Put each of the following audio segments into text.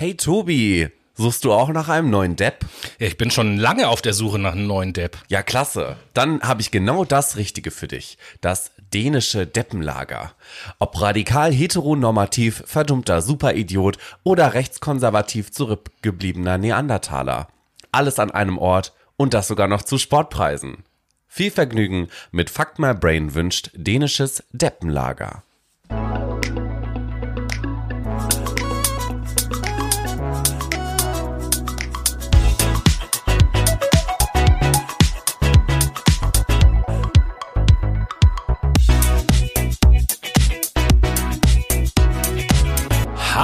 Hey Tobi, suchst du auch nach einem neuen Depp? Ja, ich bin schon lange auf der Suche nach einem neuen Depp. Ja, klasse. Dann habe ich genau das Richtige für dich. Das dänische Deppenlager. Ob radikal heteronormativ, verdummter Superidiot oder rechtskonservativ zurückgebliebener Neandertaler. Alles an einem Ort und das sogar noch zu Sportpreisen. Viel Vergnügen mit Fuck My Brain wünscht dänisches Deppenlager.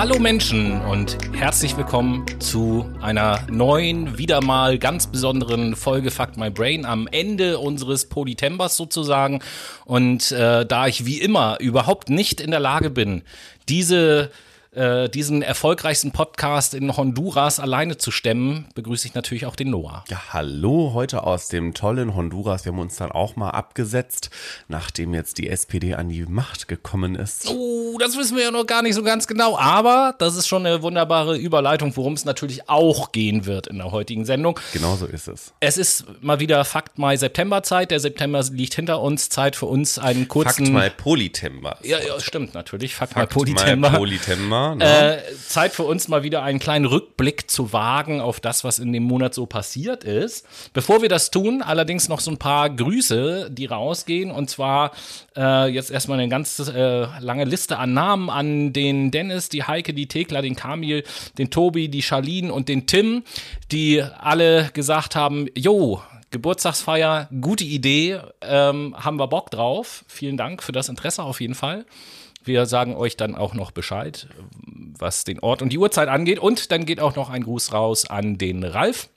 Hallo Menschen und herzlich willkommen zu einer neuen, wieder mal ganz besonderen Folge Fuck My Brain am Ende unseres Polytembers sozusagen. Und äh, da ich wie immer überhaupt nicht in der Lage bin, diese äh, diesen erfolgreichsten Podcast in Honduras alleine zu stemmen, begrüße ich natürlich auch den Noah. Ja, hallo, heute aus dem tollen Honduras. Wir haben uns dann auch mal abgesetzt, nachdem jetzt die SPD an die Macht gekommen ist. Oh, das wissen wir ja noch gar nicht so ganz genau, aber das ist schon eine wunderbare Überleitung, worum es natürlich auch gehen wird in der heutigen Sendung. Genau so ist es. Es ist mal wieder Fakt Mai September Zeit. Der September liegt hinter uns. Zeit für uns einen kurzen. Fakt mal Polytember. Ja, ja, stimmt natürlich. Fakt, Fakt mal Polytember. mal Polytember. Ne? Äh, Zeit für uns mal wieder einen kleinen Rückblick zu wagen auf das, was in dem Monat so passiert ist. Bevor wir das tun, allerdings noch so ein paar Grüße, die rausgehen. Und zwar äh, jetzt erstmal eine ganz äh, lange Liste an Namen an den Dennis, die Heike, die Thekla, den Kamil, den Tobi, die Charlene und den Tim, die alle gesagt haben, jo, Geburtstagsfeier, gute Idee, ähm, haben wir Bock drauf. Vielen Dank für das Interesse auf jeden Fall. Wir sagen euch dann auch noch Bescheid, was den Ort und die Uhrzeit angeht. Und dann geht auch noch ein Gruß raus an den Ralf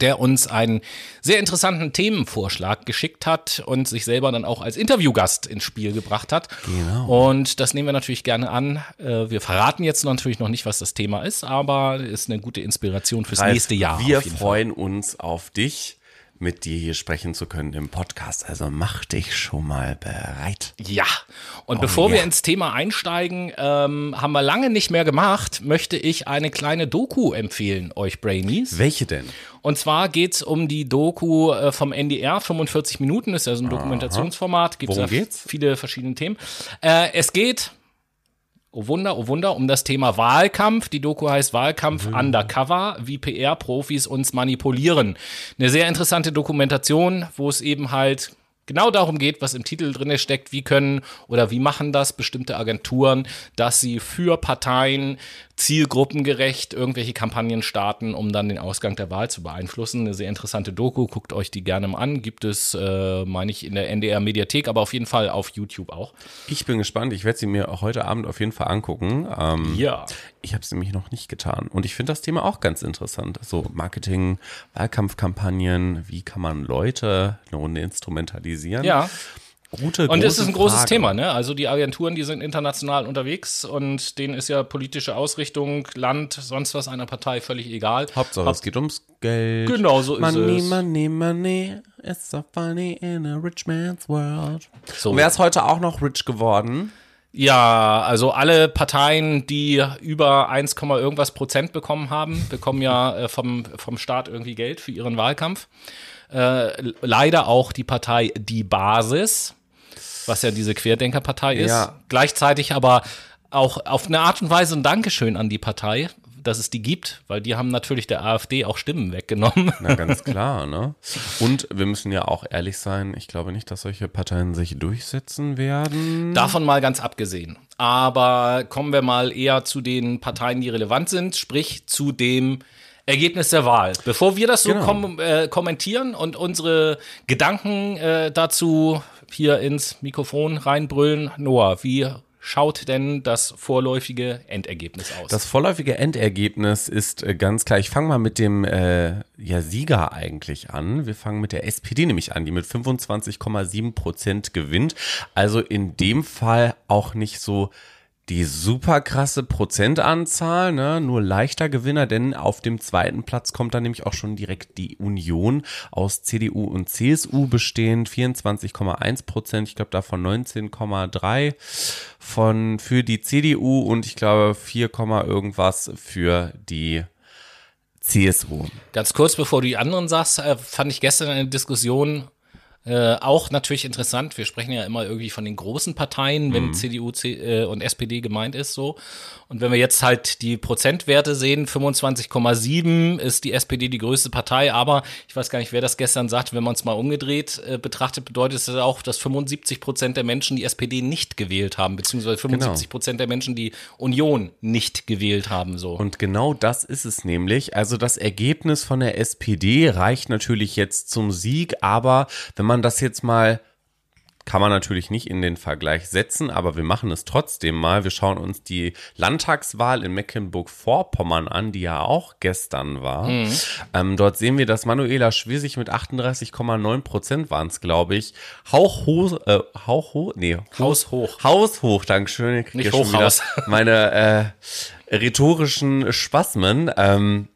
der uns einen sehr interessanten Themenvorschlag geschickt hat und sich selber dann auch als Interviewgast ins Spiel gebracht hat. Genau. Und das nehmen wir natürlich gerne an. Äh, Wir verraten jetzt natürlich noch nicht, was das Thema ist, aber ist eine gute Inspiration fürs Ralf, nächste Jahr. Wir freuen uns auf dich, mit dir hier sprechen zu können im Podcast. Also mach dich schon mal bereit. Ja, und bevor ja. wir ins Thema einsteigen, ähm, haben wir lange nicht mehr gemacht, möchte ich eine kleine Doku empfehlen, euch Brainies. Welche denn? Und zwar geht's um die Doku äh, vom NDR, 45 Minuten, ist ja so ein Dokumentationsformat, gibt Worum geht's? viele verschiedene Themen. Äh, es geht, oh Wunder, oh Wunder, um das Thema Wahlkampf. Die Doku heißt Wahlkampf Undercover, wie PR-Profis uns manipulieren. Eine sehr interessante Dokumentation, wo es eben halt genau darum geht, was im Titel drin steckt, wie können oder wie machen das bestimmte Agenturen, dass sie für Parteien zielgruppengerecht irgendwelche Kampagnen starten, um dann den Ausgang der Wahl zu beeinflussen. Eine sehr interessante Doku, guckt euch die gerne mal an. Gibt es, äh, meine ich, in der NDR-Mediathek, aber auf jeden Fall auf YouTube auch. Ich bin gespannt. Ich werde sie mir auch heute Abend auf jeden Fall angucken. Ähm, Ja. Ich habe es nämlich noch nicht getan. Und ich finde das Thema auch ganz interessant. So Marketing, Wahlkampfkampagnen, wie kann man Leute eine Runde instrumentalisieren? Ja. Gute, Und es ist ein großes Frage. Thema, ne? Also die Agenturen, die sind international unterwegs und denen ist ja politische Ausrichtung, Land, sonst was einer Partei völlig egal. Hauptsache, es geht ums Geld. Genau, so ist money, es. Money, money, it's so funny in a rich man's world. So. Und wer ist heute auch noch rich geworden? Ja, also alle Parteien, die über 1, irgendwas Prozent bekommen haben, bekommen ja äh, vom, vom Staat irgendwie Geld für ihren Wahlkampf. Äh, leider auch die Partei Die Basis, was ja diese Querdenkerpartei ist. Ja. Gleichzeitig aber auch auf eine Art und Weise ein Dankeschön an die Partei, dass es die gibt, weil die haben natürlich der AfD auch Stimmen weggenommen. Na, ganz klar, ne? Und wir müssen ja auch ehrlich sein, ich glaube nicht, dass solche Parteien sich durchsetzen werden. Davon mal ganz abgesehen. Aber kommen wir mal eher zu den Parteien, die relevant sind, sprich zu dem Ergebnis der Wahl. Bevor wir das so Genau. kom äh, kommentieren und unsere Gedanken äh, dazu hier ins Mikrofon reinbrüllen, Noah, wie schaut denn das vorläufige Endergebnis aus? Das vorläufige Endergebnis ist äh, ganz klar. Ich fange mal mit dem äh, ja, Sieger eigentlich an. Wir fangen mit der SPD nämlich an, die mit 25,7 Prozent gewinnt. Also in dem Fall auch nicht so die super krasse Prozentanzahl, ne? nur leichter Gewinner, denn auf dem zweiten Platz kommt dann nämlich auch schon direkt die Union aus CDU und CSU bestehend, 24,1 Prozent, ich glaube davon 19,3 von für die CDU und ich glaube 4, irgendwas für die CSU. Ganz kurz bevor du die anderen sagst, äh, fand ich gestern eine Diskussion äh, auch natürlich interessant. Wir sprechen ja immer irgendwie von den großen Parteien, wenn mhm. CDU C, äh, und SPD gemeint ist so. Und wenn wir jetzt halt die Prozentwerte sehen, 25,7 ist die SPD die größte Partei, aber ich weiß gar nicht, wer das gestern sagt, wenn man es mal umgedreht äh, betrachtet, bedeutet es auch, dass 75 Prozent der Menschen die SPD nicht gewählt haben, beziehungsweise 75 Prozent genau. der Menschen die Union nicht gewählt haben. So. Und genau das ist es nämlich. Also das Ergebnis von der SPD reicht natürlich jetzt zum Sieg, aber wenn man das jetzt mal kann man natürlich nicht in den Vergleich setzen, aber wir machen es trotzdem mal. Wir schauen uns die Landtagswahl in Mecklenburg-Vorpommern an, die ja auch gestern war. Mhm. Ähm, dort sehen wir, dass Manuela Schwesig mit 38,9 Prozent waren es, glaube ich, hauchhoch, äh, hauchhoch, nee, haushoch, haushoch, Dankeschön. Nicht Hochhaus. Meine äh, rhetorischen Spasmen. Ähm,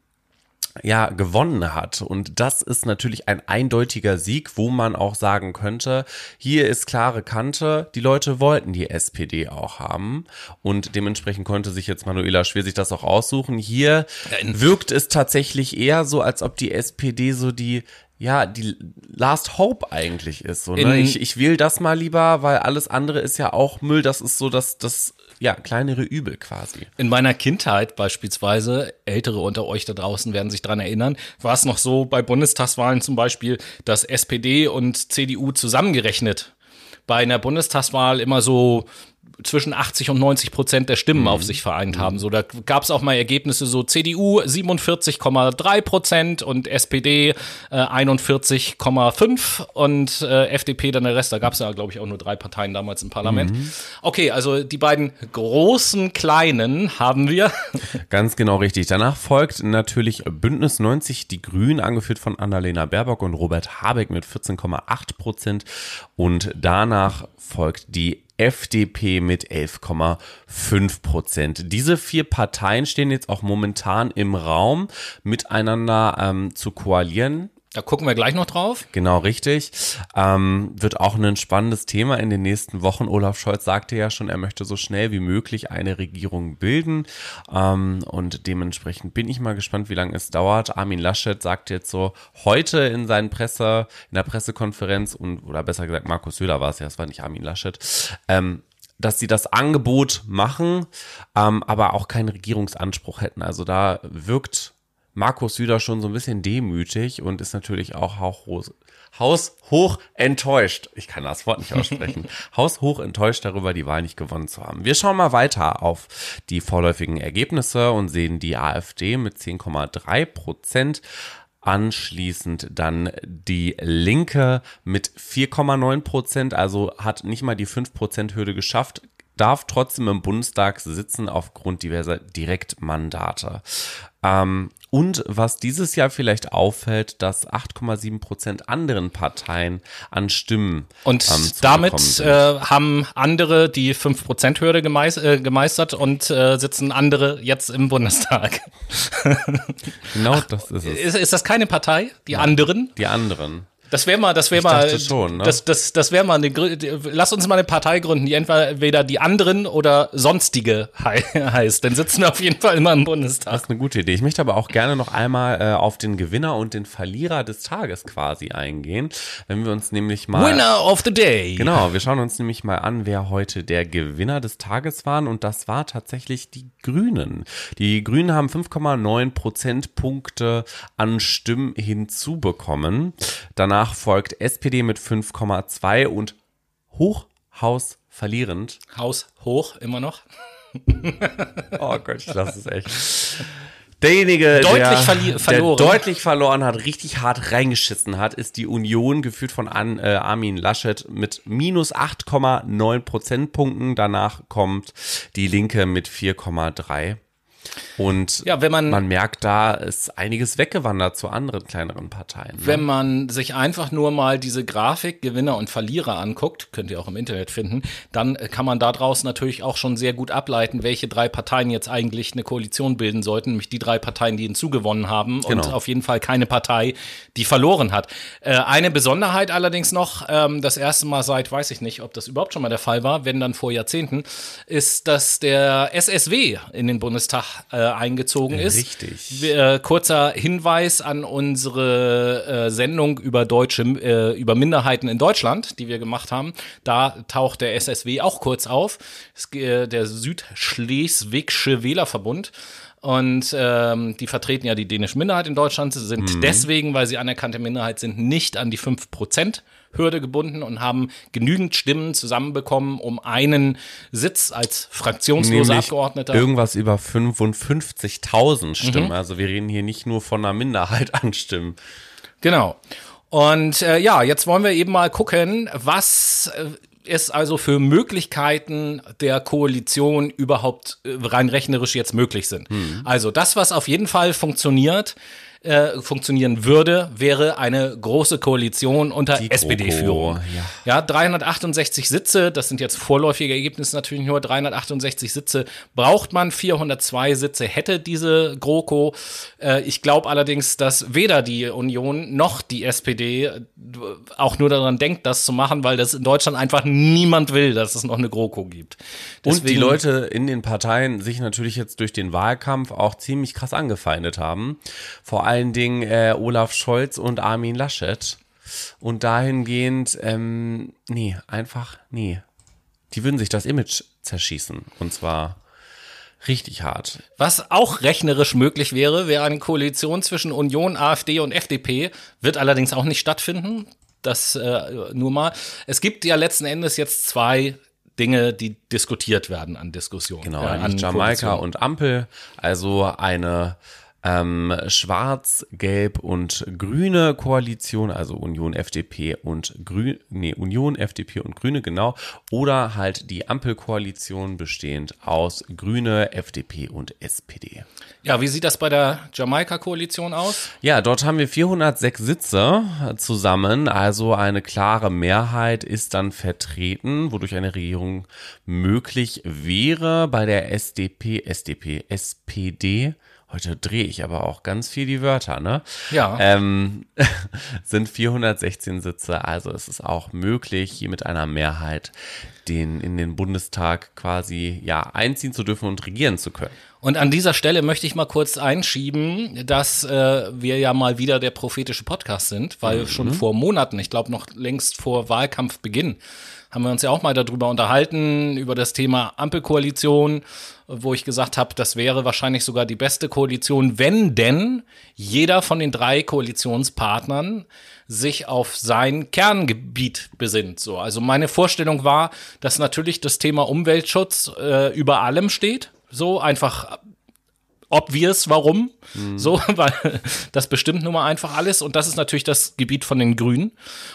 ja, gewonnen hat. Und das ist natürlich ein eindeutiger Sieg, wo man auch sagen könnte, hier ist klare Kante, die Leute wollten die SPD auch haben. Und dementsprechend konnte sich jetzt Manuela Schwer sich das auch aussuchen. Hier wirkt es tatsächlich eher so, als ob die SPD so die ja, die Last Hope eigentlich ist. So, ne? ich, ich wähle das mal lieber, weil alles andere ist ja auch Müll. Das ist so das, das ja, kleinere Übel quasi. In meiner Kindheit beispielsweise, Ältere unter euch da draußen werden sich dran erinnern, war es noch so bei Bundestagswahlen zum Beispiel, dass SPD und CDU zusammengerechnet bei einer Bundestagswahl immer so zwischen 80 und 90 Prozent der Stimmen mhm. auf sich vereint haben. Mhm. So, da gab es auch mal Ergebnisse so CDU 47,3 Prozent und SPD äh, 41,5 und äh, FDP dann der Rest. Da gab es ja, glaube ich, auch nur drei Parteien damals im Parlament. Mhm. Okay, also die beiden großen Kleinen haben wir. Ganz genau richtig. Danach folgt natürlich Bündnis 90 Die Grünen, angeführt von Annalena Baerbock und Robert Habeck mit 14,8 Prozent. Und danach folgt die FDP mit 11,5 Prozent. Diese vier Parteien stehen jetzt auch momentan im Raum, miteinander ähm, zu koalieren. Da gucken wir gleich noch drauf. Genau, richtig. Ähm, wird auch ein spannendes Thema in den nächsten Wochen. Olaf Scholz sagte ja schon, er möchte so schnell wie möglich eine Regierung bilden. Ähm, und dementsprechend bin ich mal gespannt, wie lange es dauert. Armin Laschet sagt jetzt so heute in seinen Presse, in der Pressekonferenz und, oder besser gesagt, Markus Söder war es ja, es war nicht Armin Laschet, ähm, dass sie das Angebot machen, ähm, aber auch keinen Regierungsanspruch hätten. Also da wirkt Markus Süder schon so ein bisschen demütig und ist natürlich auch haushoch enttäuscht. Ich kann das Wort nicht aussprechen. haushoch enttäuscht darüber, die Wahl nicht gewonnen zu haben. Wir schauen mal weiter auf die vorläufigen Ergebnisse und sehen die AfD mit 10,3 Prozent. Anschließend dann die Linke mit 4,9 Prozent, also hat nicht mal die 5 Prozent Hürde geschafft, darf trotzdem im Bundestag sitzen aufgrund diverser Direktmandate. Ähm, und was dieses Jahr vielleicht auffällt, dass 8,7 Prozent anderen Parteien an Stimmen. Und ähm, damit äh, haben andere die 5 Prozent Hürde gemeis äh, gemeistert und äh, sitzen andere jetzt im Bundestag. genau Ach, das ist es. Ist, ist das keine Partei? Die ja, anderen? Die anderen. Das wäre mal, das wäre mal, schon, ne? das, das, das wäre mal eine, lass uns mal eine Partei gründen, die entweder die anderen oder sonstige heißt. Dann sitzen wir auf jeden Fall immer im Bundestag. Das ist eine gute Idee. Ich möchte aber auch gerne noch einmal äh, auf den Gewinner und den Verlierer des Tages quasi eingehen. Wenn wir uns nämlich mal. Winner of the Day. Genau, wir schauen uns nämlich mal an, wer heute der Gewinner des Tages waren. Und das war tatsächlich die Grünen. Die Grünen haben 5,9 Prozentpunkte an Stimmen hinzubekommen. Danach Danach folgt SPD mit 5,2 und Hochhaus verlierend. Haus hoch immer noch. oh Gott, ich lasse es echt. Derjenige, deutlich der, der, deutlich verloren hat, richtig hart reingeschissen hat, ist die Union, geführt von An, äh, Armin Laschet mit minus 8,9 Prozentpunkten. Danach kommt die Linke mit 4,3. Und Ja, wenn man- man merkt, da ist einiges weggewandert zu anderen kleineren Parteien. Ne? Wenn man sich einfach nur mal diese Grafik Gewinner und Verlierer anguckt, könnt ihr auch im Internet finden, dann kann man daraus natürlich auch schon sehr gut ableiten, welche drei Parteien jetzt eigentlich eine Koalition bilden sollten, nämlich die drei Parteien, die hinzugewonnen haben und Genau. auf jeden Fall keine Partei, die verloren hat. Äh, eine Besonderheit allerdings noch, ähm, das erste Mal seit, weiß ich nicht, ob das überhaupt schon mal der Fall war, wenn dann vor Jahrzehnten, ist, dass der SSW in den Bundestag äh, eingezogen ist. Richtig. Äh, kurzer Hinweis an unsere äh, Sendung über deutsche, äh, über Minderheiten in Deutschland, die wir gemacht haben. Da taucht der SSW auch kurz auf. Es, äh, der Südschleswigsche Wählerverbund. Und ähm, die vertreten ja die dänische Minderheit in Deutschland, sind deswegen, weil sie anerkannte Minderheit sind, nicht an die 5% Hürde gebunden und haben genügend Stimmen zusammenbekommen, um einen Sitz als fraktionsloser Nämlich Abgeordneter irgendwas über 55.000 Mhm. Stimmen. Also wir reden hier nicht nur von einer Minderheit an Stimmen. Genau. Und äh, ja, jetzt wollen wir eben mal gucken, was äh, es also für Möglichkeiten der Koalition überhaupt äh, rein rechnerisch jetzt möglich sind. Also das, was auf jeden Fall funktioniert, äh, funktionieren würde, wäre eine große Koalition unter SPD-Führung. Ja. Ja, 368 Sitze, das sind jetzt vorläufige Ergebnisse natürlich nur, 368 Sitze braucht man, 402 Sitze hätte diese GroKo. Äh, ich glaube allerdings, dass weder die Union noch die SPD äh, auch nur daran denkt, das zu machen, weil das in Deutschland einfach niemand will, dass es noch eine GroKo gibt. Und die Deswegen- Leute in den Parteien sich natürlich jetzt durch den Wahlkampf auch ziemlich krass angefeindet haben. Vor allen Dingen äh, Olaf Scholz und Armin Laschet. Und dahingehend, ähm, nee, einfach, nee. Die würden sich das Image zerschießen. Und zwar richtig hart. Was auch rechnerisch möglich wäre, wäre eine Koalition zwischen Union, AfD und FDP, wird allerdings auch nicht stattfinden. Das äh, nur mal. Es gibt ja letzten Endes jetzt zwei Dinge, die diskutiert werden an Diskussionen. Genau, äh, an Jamaika Koalitionen. und Ampel. Also eine ähm, schwarz, gelb und grüne Koalition, also Union, FDP und Grün, nee, Union, FDP und Grüne, genau. Oder halt die Ampelkoalition bestehend aus Grüne, FDP und SPD. Ja, wie sieht das bei der Jamaika-Koalition aus? Ja, dort haben wir 406 Sitze zusammen, also eine klare Mehrheit ist dann vertreten, wodurch eine Regierung möglich wäre. Bei der SDP, SDP, SPD, heute drehe ich aber auch ganz viel die Wörter, ne? Ja. Ähm, sind 416 Sitze, also es ist auch möglich, hier mit einer Mehrheit den in den Bundestag quasi ja einziehen zu dürfen und regieren zu können. Und an dieser Stelle möchte ich mal kurz einschieben, dass äh, wir ja mal wieder der prophetische Podcast sind, weil schon vor Monaten, ich glaube noch längst vor Wahlkampfbeginn, haben wir uns ja auch mal darüber unterhalten, über das Thema Ampelkoalition, wo ich gesagt habe, das wäre wahrscheinlich sogar die beste Koalition, wenn denn jeder von den drei Koalitionspartnern sich auf sein Kerngebiet besinnt. So, also meine Vorstellung war, dass natürlich das Thema Umweltschutz äh, über allem steht. So einfach obvious, warum. So, weil das bestimmt nun mal einfach alles. Und das ist natürlich das Gebiet von den Grünen.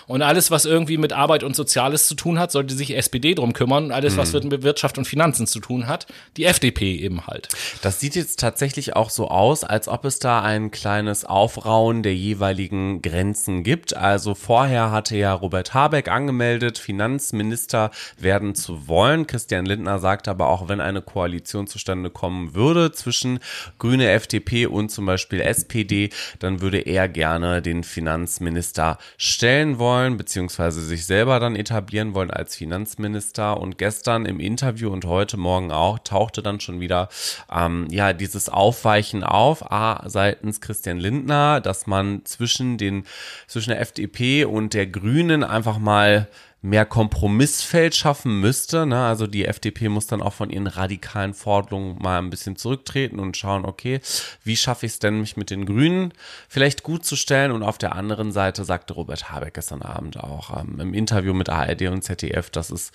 Und alles, was irgendwie mit Arbeit und Soziales zu tun hat, sollte sich SPD drum kümmern. Und alles, was mit Wirtschaft und Finanzen zu tun hat, die FDP eben halt. Das sieht jetzt tatsächlich auch so aus, als ob es da ein kleines Aufrauen der jeweiligen Grenzen gibt. Also vorher hatte ja Robert Habeck angemeldet, Finanzminister werden zu wollen. Christian Lindner sagt aber auch, wenn eine Koalition zustande kommen würde zwischen Grüne, FDP und zum Beispiel SPD, dann würde er gerne den Finanzminister stellen wollen, beziehungsweise sich selber dann etablieren wollen als Finanzminister. Und gestern im Interview und heute Morgen auch tauchte dann schon wieder ähm, ja dieses Aufweichen auf, A, seitens Christian Lindner, dass man zwischen den zwischen der FDP und der Grünen einfach mal mehr Kompromissfeld schaffen müsste. Ne? Also die FDP muss dann auch von ihren radikalen Forderungen mal ein bisschen zurücktreten und schauen, okay, wie schaffe ich es denn, mich mit den Grünen vielleicht gut zu stellen? Und auf der anderen Seite sagte Robert Habeck gestern Abend auch ähm, im Interview mit ARD und ZDF, dass es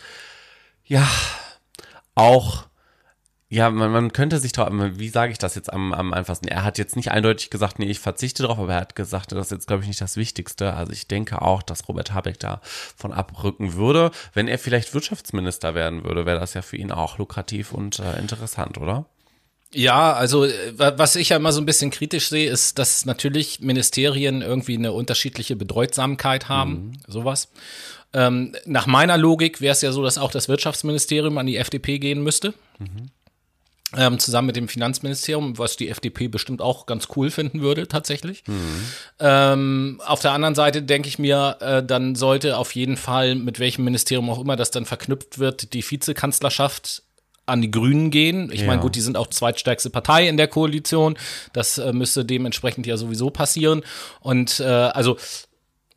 ja auch ja, man, man könnte sich drauf, wie sage ich das jetzt am, am einfachsten? Er hat jetzt nicht eindeutig gesagt, nee, ich verzichte drauf, aber er hat gesagt, das ist jetzt, glaube ich, nicht das Wichtigste. Also ich denke auch, dass Robert Habeck da von abrücken würde. Wenn er vielleicht Wirtschaftsminister werden würde, wäre das ja für ihn auch lukrativ und äh, interessant, oder? Ja, also äh, was ich ja immer so ein bisschen kritisch sehe, ist, dass natürlich Ministerien irgendwie eine unterschiedliche Bedeutsamkeit haben, mhm. sowas. Ähm, nach meiner Logik wäre es ja so, dass auch das Wirtschaftsministerium an die FDP gehen müsste. Mhm. Ähm, zusammen mit dem Finanzministerium, was die FDP bestimmt auch ganz cool finden würde, tatsächlich. Mhm. Ähm, auf der anderen Seite denke ich mir, äh, dann sollte auf jeden Fall, mit welchem Ministerium auch immer das dann verknüpft wird, die Vizekanzlerschaft an die Grünen gehen. Ich ja. meine, gut, die sind auch zweitstärkste Partei in der Koalition. Das äh, müsste dementsprechend ja sowieso passieren. Und äh, also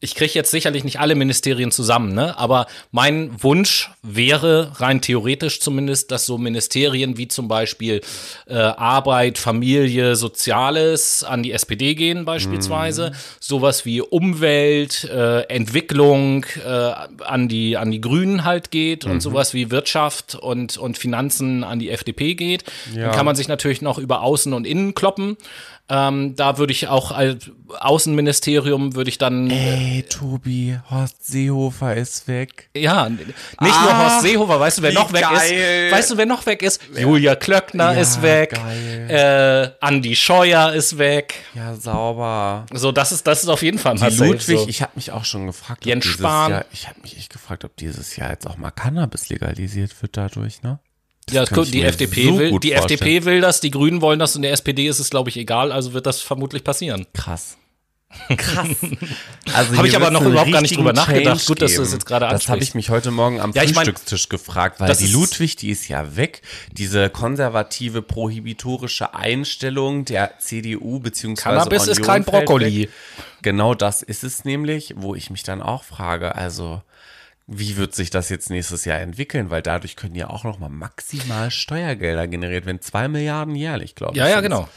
ich kriege jetzt sicherlich nicht alle Ministerien zusammen, ne? aber mein Wunsch wäre, rein theoretisch zumindest, dass so Ministerien wie zum Beispiel äh, Arbeit, Familie, Soziales an die SPD gehen beispielsweise, mhm. sowas wie Umwelt, äh, Entwicklung äh, an, die, an die Grünen halt geht mhm. und sowas wie Wirtschaft und, und Finanzen an die FDP geht. Ja. Dann kann man sich natürlich noch über Außen und Innen kloppen. Ähm, da würde ich auch als Außenministerium würde ich dann. Ey, Tobi, Horst Seehofer ist weg. Ja, nicht ah, nur Horst Seehofer, weißt du, wer noch weg geil. ist? Weißt du, wer noch weg ist? Ja. Julia Klöckner ja, ist weg. Geil. Äh, Andi Scheuer ist weg. Ja, sauber. So, das ist, das ist auf jeden Fall mal Ludwig, so. ich habe mich auch schon gefragt, Jens Spahn. Jahr, ich habe mich echt gefragt, ob dieses Jahr jetzt auch mal Cannabis legalisiert wird dadurch, ne? Das ja, die FDP so will, die FDP will das, die Grünen wollen das und der SPD ist es, glaube ich, egal, also wird das vermutlich passieren. Krass. Krass. Also habe ich aber noch überhaupt gar nicht drüber nachgedacht. Gut, dass du das jetzt gerade ansprichst. Das habe ich mich heute Morgen am ja, Frühstückstisch mein, gefragt, weil die Ludwig, die ist ja weg. Diese konservative, prohibitorische Einstellung der CDU beziehungsweise Cannabis Union ist kein Brokkoli. Genau das ist es nämlich, wo ich mich dann auch frage, also wie wird sich das jetzt nächstes Jahr entwickeln? Weil dadurch können ja auch noch mal maximal Steuergelder generiert werden. Zwei Milliarden jährlich, glaube ich. Ja, ja, genau.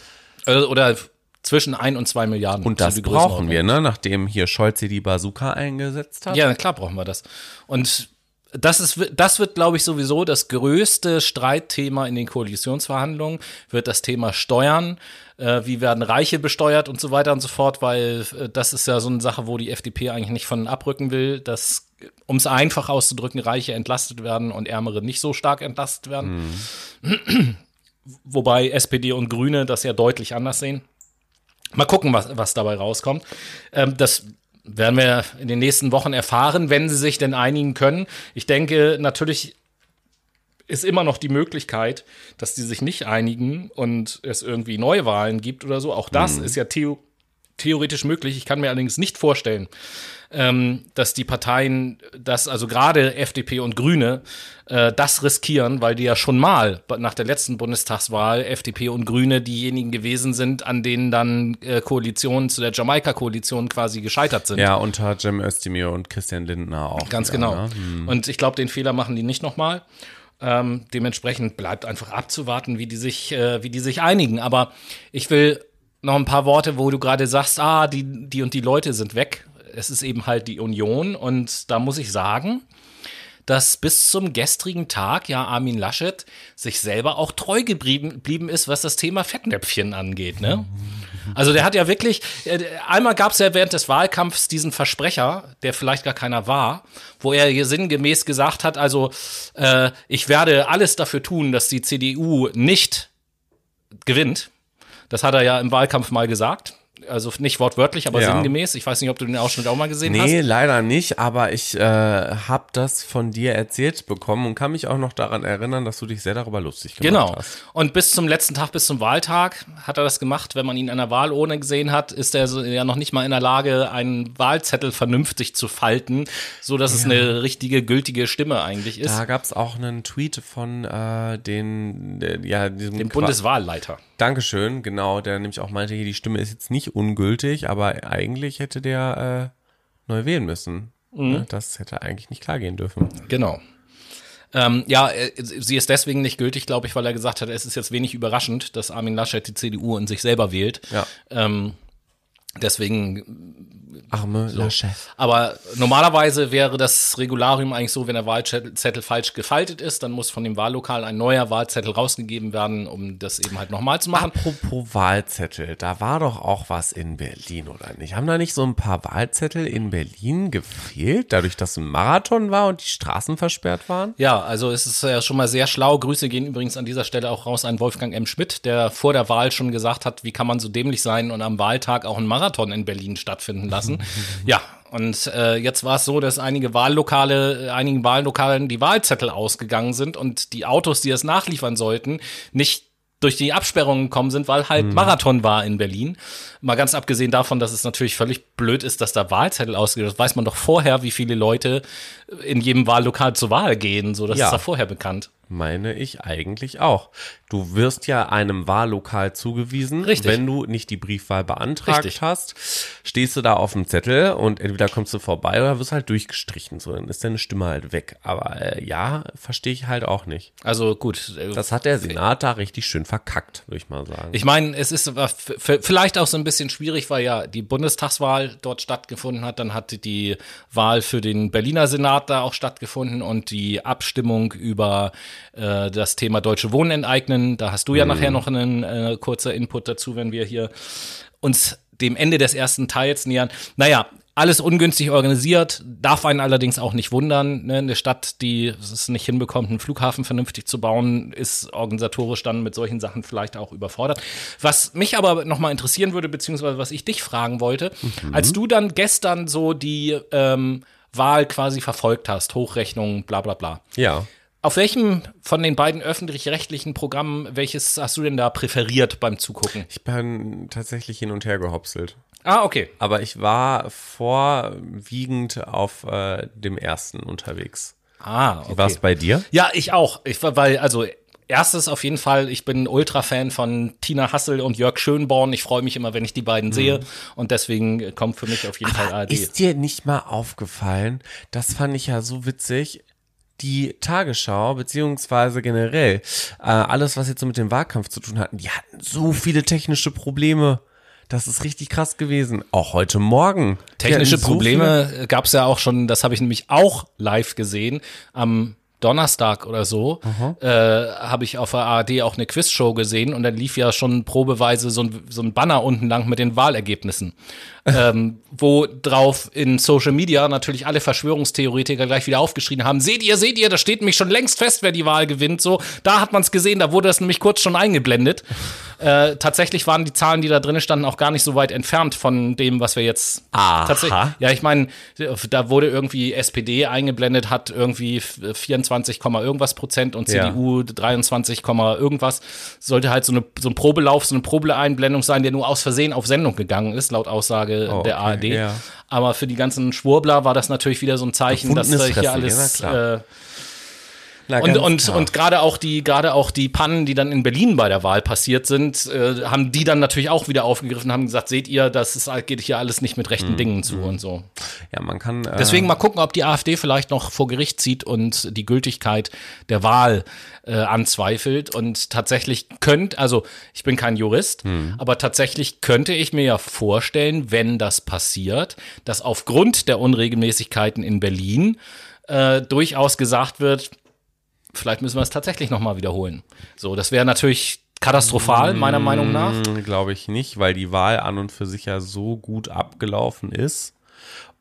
Oder zwischen ein und zwei Milliarden. Und das brauchen wir, ne? Nachdem hier Scholze die Bazooka eingesetzt hat. Ja, klar brauchen wir das. Und das ist, das wird, glaube ich, sowieso das größte Streitthema in den Koalitionsverhandlungen, wird das Thema Steuern. Äh, wie werden Reiche besteuert und so weiter und so fort, weil äh, das ist ja so eine Sache, wo die FDP eigentlich nicht von abrücken will, dass, um es einfach auszudrücken, Reiche entlastet werden und Ärmere nicht so stark entlastet werden. Mhm. Wobei SPD und Grüne das ja deutlich anders sehen. Mal gucken, was, was dabei rauskommt. Ähm, das werden wir in den nächsten Wochen erfahren, wenn sie sich denn einigen können. Ich denke, natürlich ist immer noch die Möglichkeit, dass die sich nicht einigen und es irgendwie Neuwahlen gibt oder so. Auch das mhm. ist ja theo theoretisch möglich. Ich kann mir allerdings nicht vorstellen, ähm, dass die Parteien, das also gerade FDP und Grüne, äh, das riskieren, weil die ja schon mal nach der letzten Bundestagswahl FDP und Grüne diejenigen gewesen sind, an denen dann äh, Koalitionen zu der Jamaika-Koalition quasi gescheitert sind. Ja, unter Cem Özdemir und Christian Lindner auch. Ganz ja, genau. Ne? Hm. Und ich glaube, den Fehler machen die nicht nochmal. Ähm, dementsprechend bleibt einfach abzuwarten, wie die sich, äh, wie die sich einigen. Aber ich will noch ein paar Worte, wo du gerade sagst, ah, die, die und die Leute sind weg es ist eben halt die Union und da muss ich sagen, dass bis zum gestrigen Tag ja Armin Laschet sich selber auch treu geblieben ist, was das Thema Fettnäpfchen angeht. Ne? Also der hat ja wirklich, äh, einmal gab es ja während des Wahlkampfs diesen Versprecher, der vielleicht gar keiner war, wo er hier sinngemäß gesagt hat, also äh, ich werde alles dafür tun, dass die CDU nicht gewinnt. Das hat er ja im Wahlkampf mal gesagt also nicht wortwörtlich, aber ja. sinngemäß. Ich weiß nicht, ob du den Ausschnitt auch mal gesehen nee, hast. Nee, leider nicht, aber ich äh, habe das von dir erzählt bekommen und kann mich auch noch daran erinnern, dass du dich sehr darüber lustig gemacht genau. hast. Genau. Und bis zum letzten Tag, bis zum Wahltag hat er das gemacht. Wenn man ihn an der Wahlurne gesehen hat, ist er so, ja noch nicht mal in der Lage, einen Wahlzettel vernünftig zu falten, so dass ja. es eine richtige, gültige Stimme eigentlich ist. Da gab es auch einen Tweet von äh, den, äh, ja, diesem dem Bundeswahlleiter. Dankeschön, genau, der nämlich auch meinte, hier, die Stimme ist jetzt nicht ungültig, aber eigentlich hätte der äh, neu wählen müssen. Mhm. Ne? Das hätte eigentlich nicht klar gehen dürfen. Genau. Ähm, ja, äh, sie ist deswegen nicht gültig, glaube ich, weil er gesagt hat, es ist jetzt wenig überraschend, dass Armin Laschet die CDU in sich selber wählt. Ja. Ähm, deswegen Arme Lasche. Aber normalerweise wäre das Regularium eigentlich so, wenn der Wahlzettel falsch gefaltet ist, dann muss von dem Wahllokal ein neuer Wahlzettel rausgegeben werden, um das eben halt nochmal zu machen. Apropos Wahlzettel, da war doch auch was in Berlin, oder nicht? Haben da nicht so ein paar Wahlzettel in Berlin gefehlt, dadurch, dass ein Marathon war und die Straßen versperrt waren? Ja, also es ist ja schon mal sehr schlau. Grüße gehen übrigens an dieser Stelle auch raus an Wolfgang M. Schmidt, der vor der Wahl schon gesagt hat, wie kann man so dämlich sein und am Wahltag auch einen Marathon in Berlin stattfinden lassen. ja, und äh, jetzt war es so, dass einige Wahllokale, einigen Wahllokalen die Wahlzettel ausgegangen sind und die Autos, die das nachliefern sollten, nicht durch die Absperrungen gekommen sind, weil halt Marathon war in Berlin. Mal ganz abgesehen davon, dass es natürlich völlig blöd ist, dass da Wahlzettel ausgeht. Das weiß man doch vorher, wie viele Leute in jedem Wahllokal zur Wahl gehen. So, das Ja. ist da vorher bekannt. Meine ich eigentlich auch. Du wirst ja einem Wahllokal zugewiesen. Richtig. Wenn du nicht die Briefwahl beantragt Richtig. hast, stehst du da auf dem Zettel und entweder kommst du vorbei oder wirst halt durchgestrichen. So, dann ist deine Stimme halt weg. Aber äh, ja, verstehe ich halt auch nicht. Also gut. äh, Das hat der Senat da richtig schön verkackt, würde ich mal sagen. Ich meine, es ist f- vielleicht auch so ein bisschen schwierig, weil ja die Bundestagswahl dort stattgefunden hat. Dann hatte die Wahl für den Berliner Senat da auch stattgefunden und die Abstimmung über äh, das Thema Deutsche Wohnen enteignen. Da hast du ja nachher noch einen äh, kurzer Input dazu, wenn wir hier uns dem Ende des ersten Teils nähern. Naja, alles ungünstig organisiert, darf einen allerdings auch nicht wundern. Ne? Eine Stadt, die es nicht hinbekommt, einen Flughafen vernünftig zu bauen, ist organisatorisch dann mit solchen Sachen vielleicht auch überfordert. Was mich aber nochmal interessieren würde, beziehungsweise was ich dich fragen wollte, als du dann gestern so die ähm, Wahl quasi verfolgt hast, Hochrechnung, bla bla bla. ja. Auf welchem von den beiden öffentlich-rechtlichen Programmen, welches hast du denn da präferiert beim Zugucken? Ich bin tatsächlich hin und her gehopselt. Ah, okay. Aber ich war vorwiegend auf äh, dem ersten unterwegs. Ah, okay. Wie war es bei dir? Ja, ich auch. Ich war, weil, also, erstes auf jeden Fall, ich bin Ultra-Fan von Tina Hassel und Jörg Schönborn. Ich freue mich immer, wenn ich die beiden sehe. Und deswegen kommt für mich auf jeden Fall ARD. Ist dir nicht mal aufgefallen? Das fand ich ja so witzig. Die Tagesschau, beziehungsweise generell, äh, alles, was jetzt so mit dem Wahlkampf zu tun hatten, die hatten so viele technische Probleme. Das ist richtig krass gewesen. Auch heute Morgen. Technische so Probleme gab es ja auch schon, das habe ich nämlich auch live gesehen. Am Donnerstag oder so äh, habe ich auf der ARD auch eine Quizshow gesehen und dann lief ja schon probeweise so ein, so ein Banner unten lang mit den Wahlergebnissen. ähm, wo drauf in Social Media natürlich alle Verschwörungstheoretiker gleich wieder aufgeschrien haben, seht ihr, seht ihr, das steht nämlich schon längst fest, wer die Wahl gewinnt. So, da hat man es gesehen, da wurde das nämlich kurz schon eingeblendet. Äh, tatsächlich waren die Zahlen, die da drin standen, auch gar nicht so weit entfernt von dem, was wir jetzt tatsächlich. Ja, ich meine, da wurde irgendwie SPD eingeblendet, hat irgendwie 24, Komma irgendwas Prozent und Ja. CDU 23, Komma irgendwas. Sollte halt so, eine, so ein Probelauf, so eine Probeeinblendung sein, der nur aus Versehen auf Sendung gegangen ist, laut Aussage Oh, der okay, ARD. ja. Aber für die ganzen Schwurbler war das natürlich wieder so ein Zeichen, dass hier alles. ja, na und, und, klar. und gerade auch die, gerade auch die Pannen, die dann in Berlin bei der Wahl passiert sind, äh, haben die dann natürlich auch wieder aufgegriffen, haben gesagt, seht ihr, das ist, geht hier alles nicht mit rechten Dingen zu und so. ja, man kann. Äh, Deswegen mal gucken, ob die AfD vielleicht noch vor Gericht zieht und die Gültigkeit der Wahl äh, anzweifelt. Und tatsächlich könnt, also ich bin kein Jurist, aber tatsächlich könnte ich mir ja vorstellen, wenn das passiert, dass aufgrund der Unregelmäßigkeiten in Berlin äh, durchaus gesagt wird, vielleicht müssen wir es tatsächlich nochmal wiederholen. So, das wäre natürlich katastrophal, meiner Meinung nach. Glaube ich nicht, weil die Wahl an und für sich ja so gut abgelaufen ist.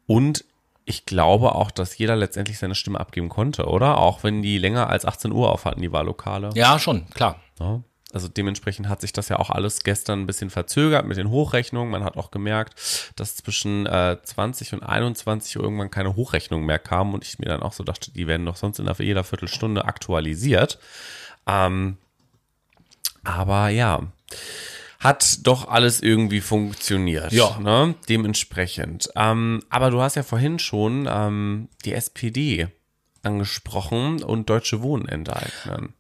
Und ich glaube auch, dass jeder letztendlich seine Stimme abgeben konnte, oder? Auch wenn die länger als 18 Uhr auf hatten, die Wahllokale. Ja, schon, klar. Ja. Also dementsprechend hat sich das ja auch alles gestern ein bisschen verzögert mit den Hochrechnungen. Man hat auch gemerkt, dass zwischen äh, 20 und 21 Uhr irgendwann keine Hochrechnungen mehr kamen und ich mir dann auch so dachte, die werden doch sonst in der- jeder Viertelstunde aktualisiert. Ähm, aber ja, hat doch alles irgendwie funktioniert. Ja. Ne? Dementsprechend. Ähm, aber du hast ja vorhin schon ähm, die SPD angesprochen und Deutsche Wohnen enteignen.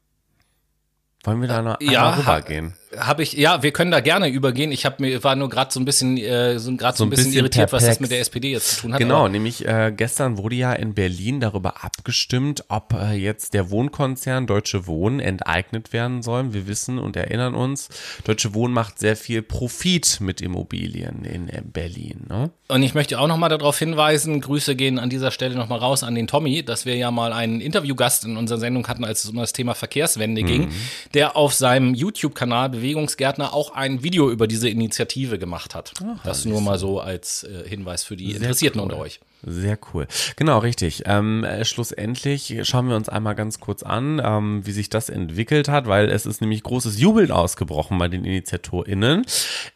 Wollen wir da noch ja, einmal rübergehen? Habe ich, ja, wir können da gerne übergehen. Ich habe mir war nur gerade so ein bisschen, äh, so, grad so, ein bisschen, irritiert, was das mit der SPD jetzt zu tun hat. Genau, nämlich äh, gestern wurde ja in Berlin darüber abgestimmt, ob äh, jetzt der Wohnkonzern Deutsche Wohnen enteignet werden soll. Wir wissen und erinnern uns, Deutsche Wohnen macht sehr viel Profit mit Immobilien in, äh, Berlin. Ne? Und ich möchte auch noch mal darauf hinweisen, Grüße gehen an dieser Stelle noch mal raus an den Tommy, dass wir ja mal einen Interviewgast in unserer Sendung hatten, als es um das Thema Verkehrswende ging, der auf seinem YouTube-Kanal Bewegungsgärtner auch ein Video über diese Initiative gemacht hat. das nur mal so als äh, Hinweis für die Interessierten cool. unter euch. Sehr cool. Genau, richtig. Ähm, äh, schlussendlich schauen wir uns einmal ganz kurz an, ähm, wie sich das entwickelt hat, weil es ist nämlich großes Jubeln ausgebrochen bei den InitiatorInnen.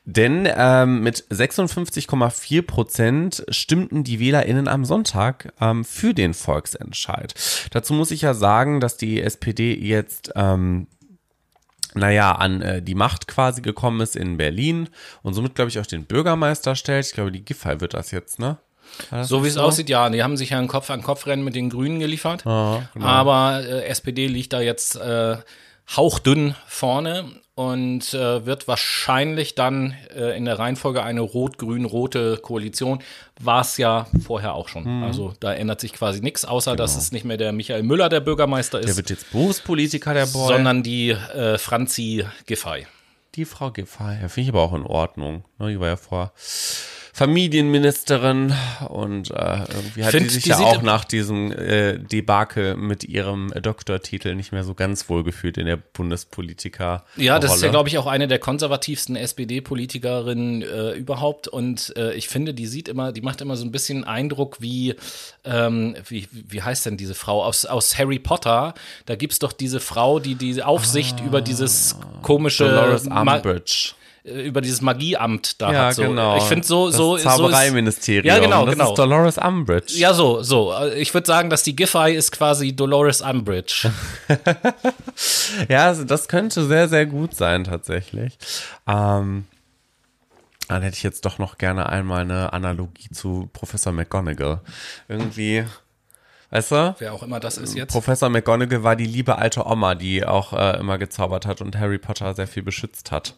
Denn ähm, mit 56,4 Prozent stimmten die WählerInnen am Sonntag ähm, für den Volksentscheid. Dazu muss ich ja sagen, dass die SPD jetzt ähm, naja, an äh, die Macht quasi gekommen ist in Berlin und somit, glaube ich, auch den Bürgermeister stellt. Ich glaube, die Giffey wird das jetzt, ne? Das So wie es aussieht, ja, die haben sich ja ein Kopf an Kopf Rennen mit den Grünen geliefert. Aber äh, SPD liegt da jetzt äh, hauchdünn vorne und äh, wird wahrscheinlich dann äh, in der Reihenfolge eine rot-grün-rote Koalition. War es ja vorher auch schon. Also da ändert sich quasi nichts, außer dass es nicht mehr der Michael Müller der Bürgermeister Der ist, wird jetzt Berufspolitiker, der Boy. sondern die äh, Franzi Giffey. die Frau Giffey, ja, finde ich aber auch in Ordnung. Ne, die war ja vor Familienministerin und äh, irgendwie hat Find, sie sich ja auch nach diesem äh, Debakel mit ihrem Doktortitel nicht mehr so ganz wohl gefühlt in der Bundespolitiker. Ja, das ist ja, glaube ich, auch eine der konservativsten SPD-Politikerinnen äh, überhaupt. Und äh, ich finde, die sieht immer, die macht immer so ein bisschen Eindruck wie, ähm, wie, wie heißt denn diese Frau aus, aus Harry Potter? Da gibt's doch diese Frau, die die Aufsicht über dieses komische Ah. Dolores Umbridge. Äh, über dieses Magieamt da Ja, hat. So. genau. Ich finde so, Das so, so ist, Zaubereiministerium. Ja, genau, das genau. ist Dolores Umbridge. ja, so, so. Ich würde sagen, dass die Giffey ist quasi Dolores Umbridge. Ja, also das könnte sehr, sehr gut sein, tatsächlich. Ähm, dann hätte ich jetzt doch noch gerne einmal eine Analogie zu Professor McGonagall. Irgendwie, weißt du? Wer auch immer das ist jetzt. Professor McGonagall war die liebe alte Oma, die auch äh, immer gezaubert hat und Harry Potter sehr viel beschützt hat.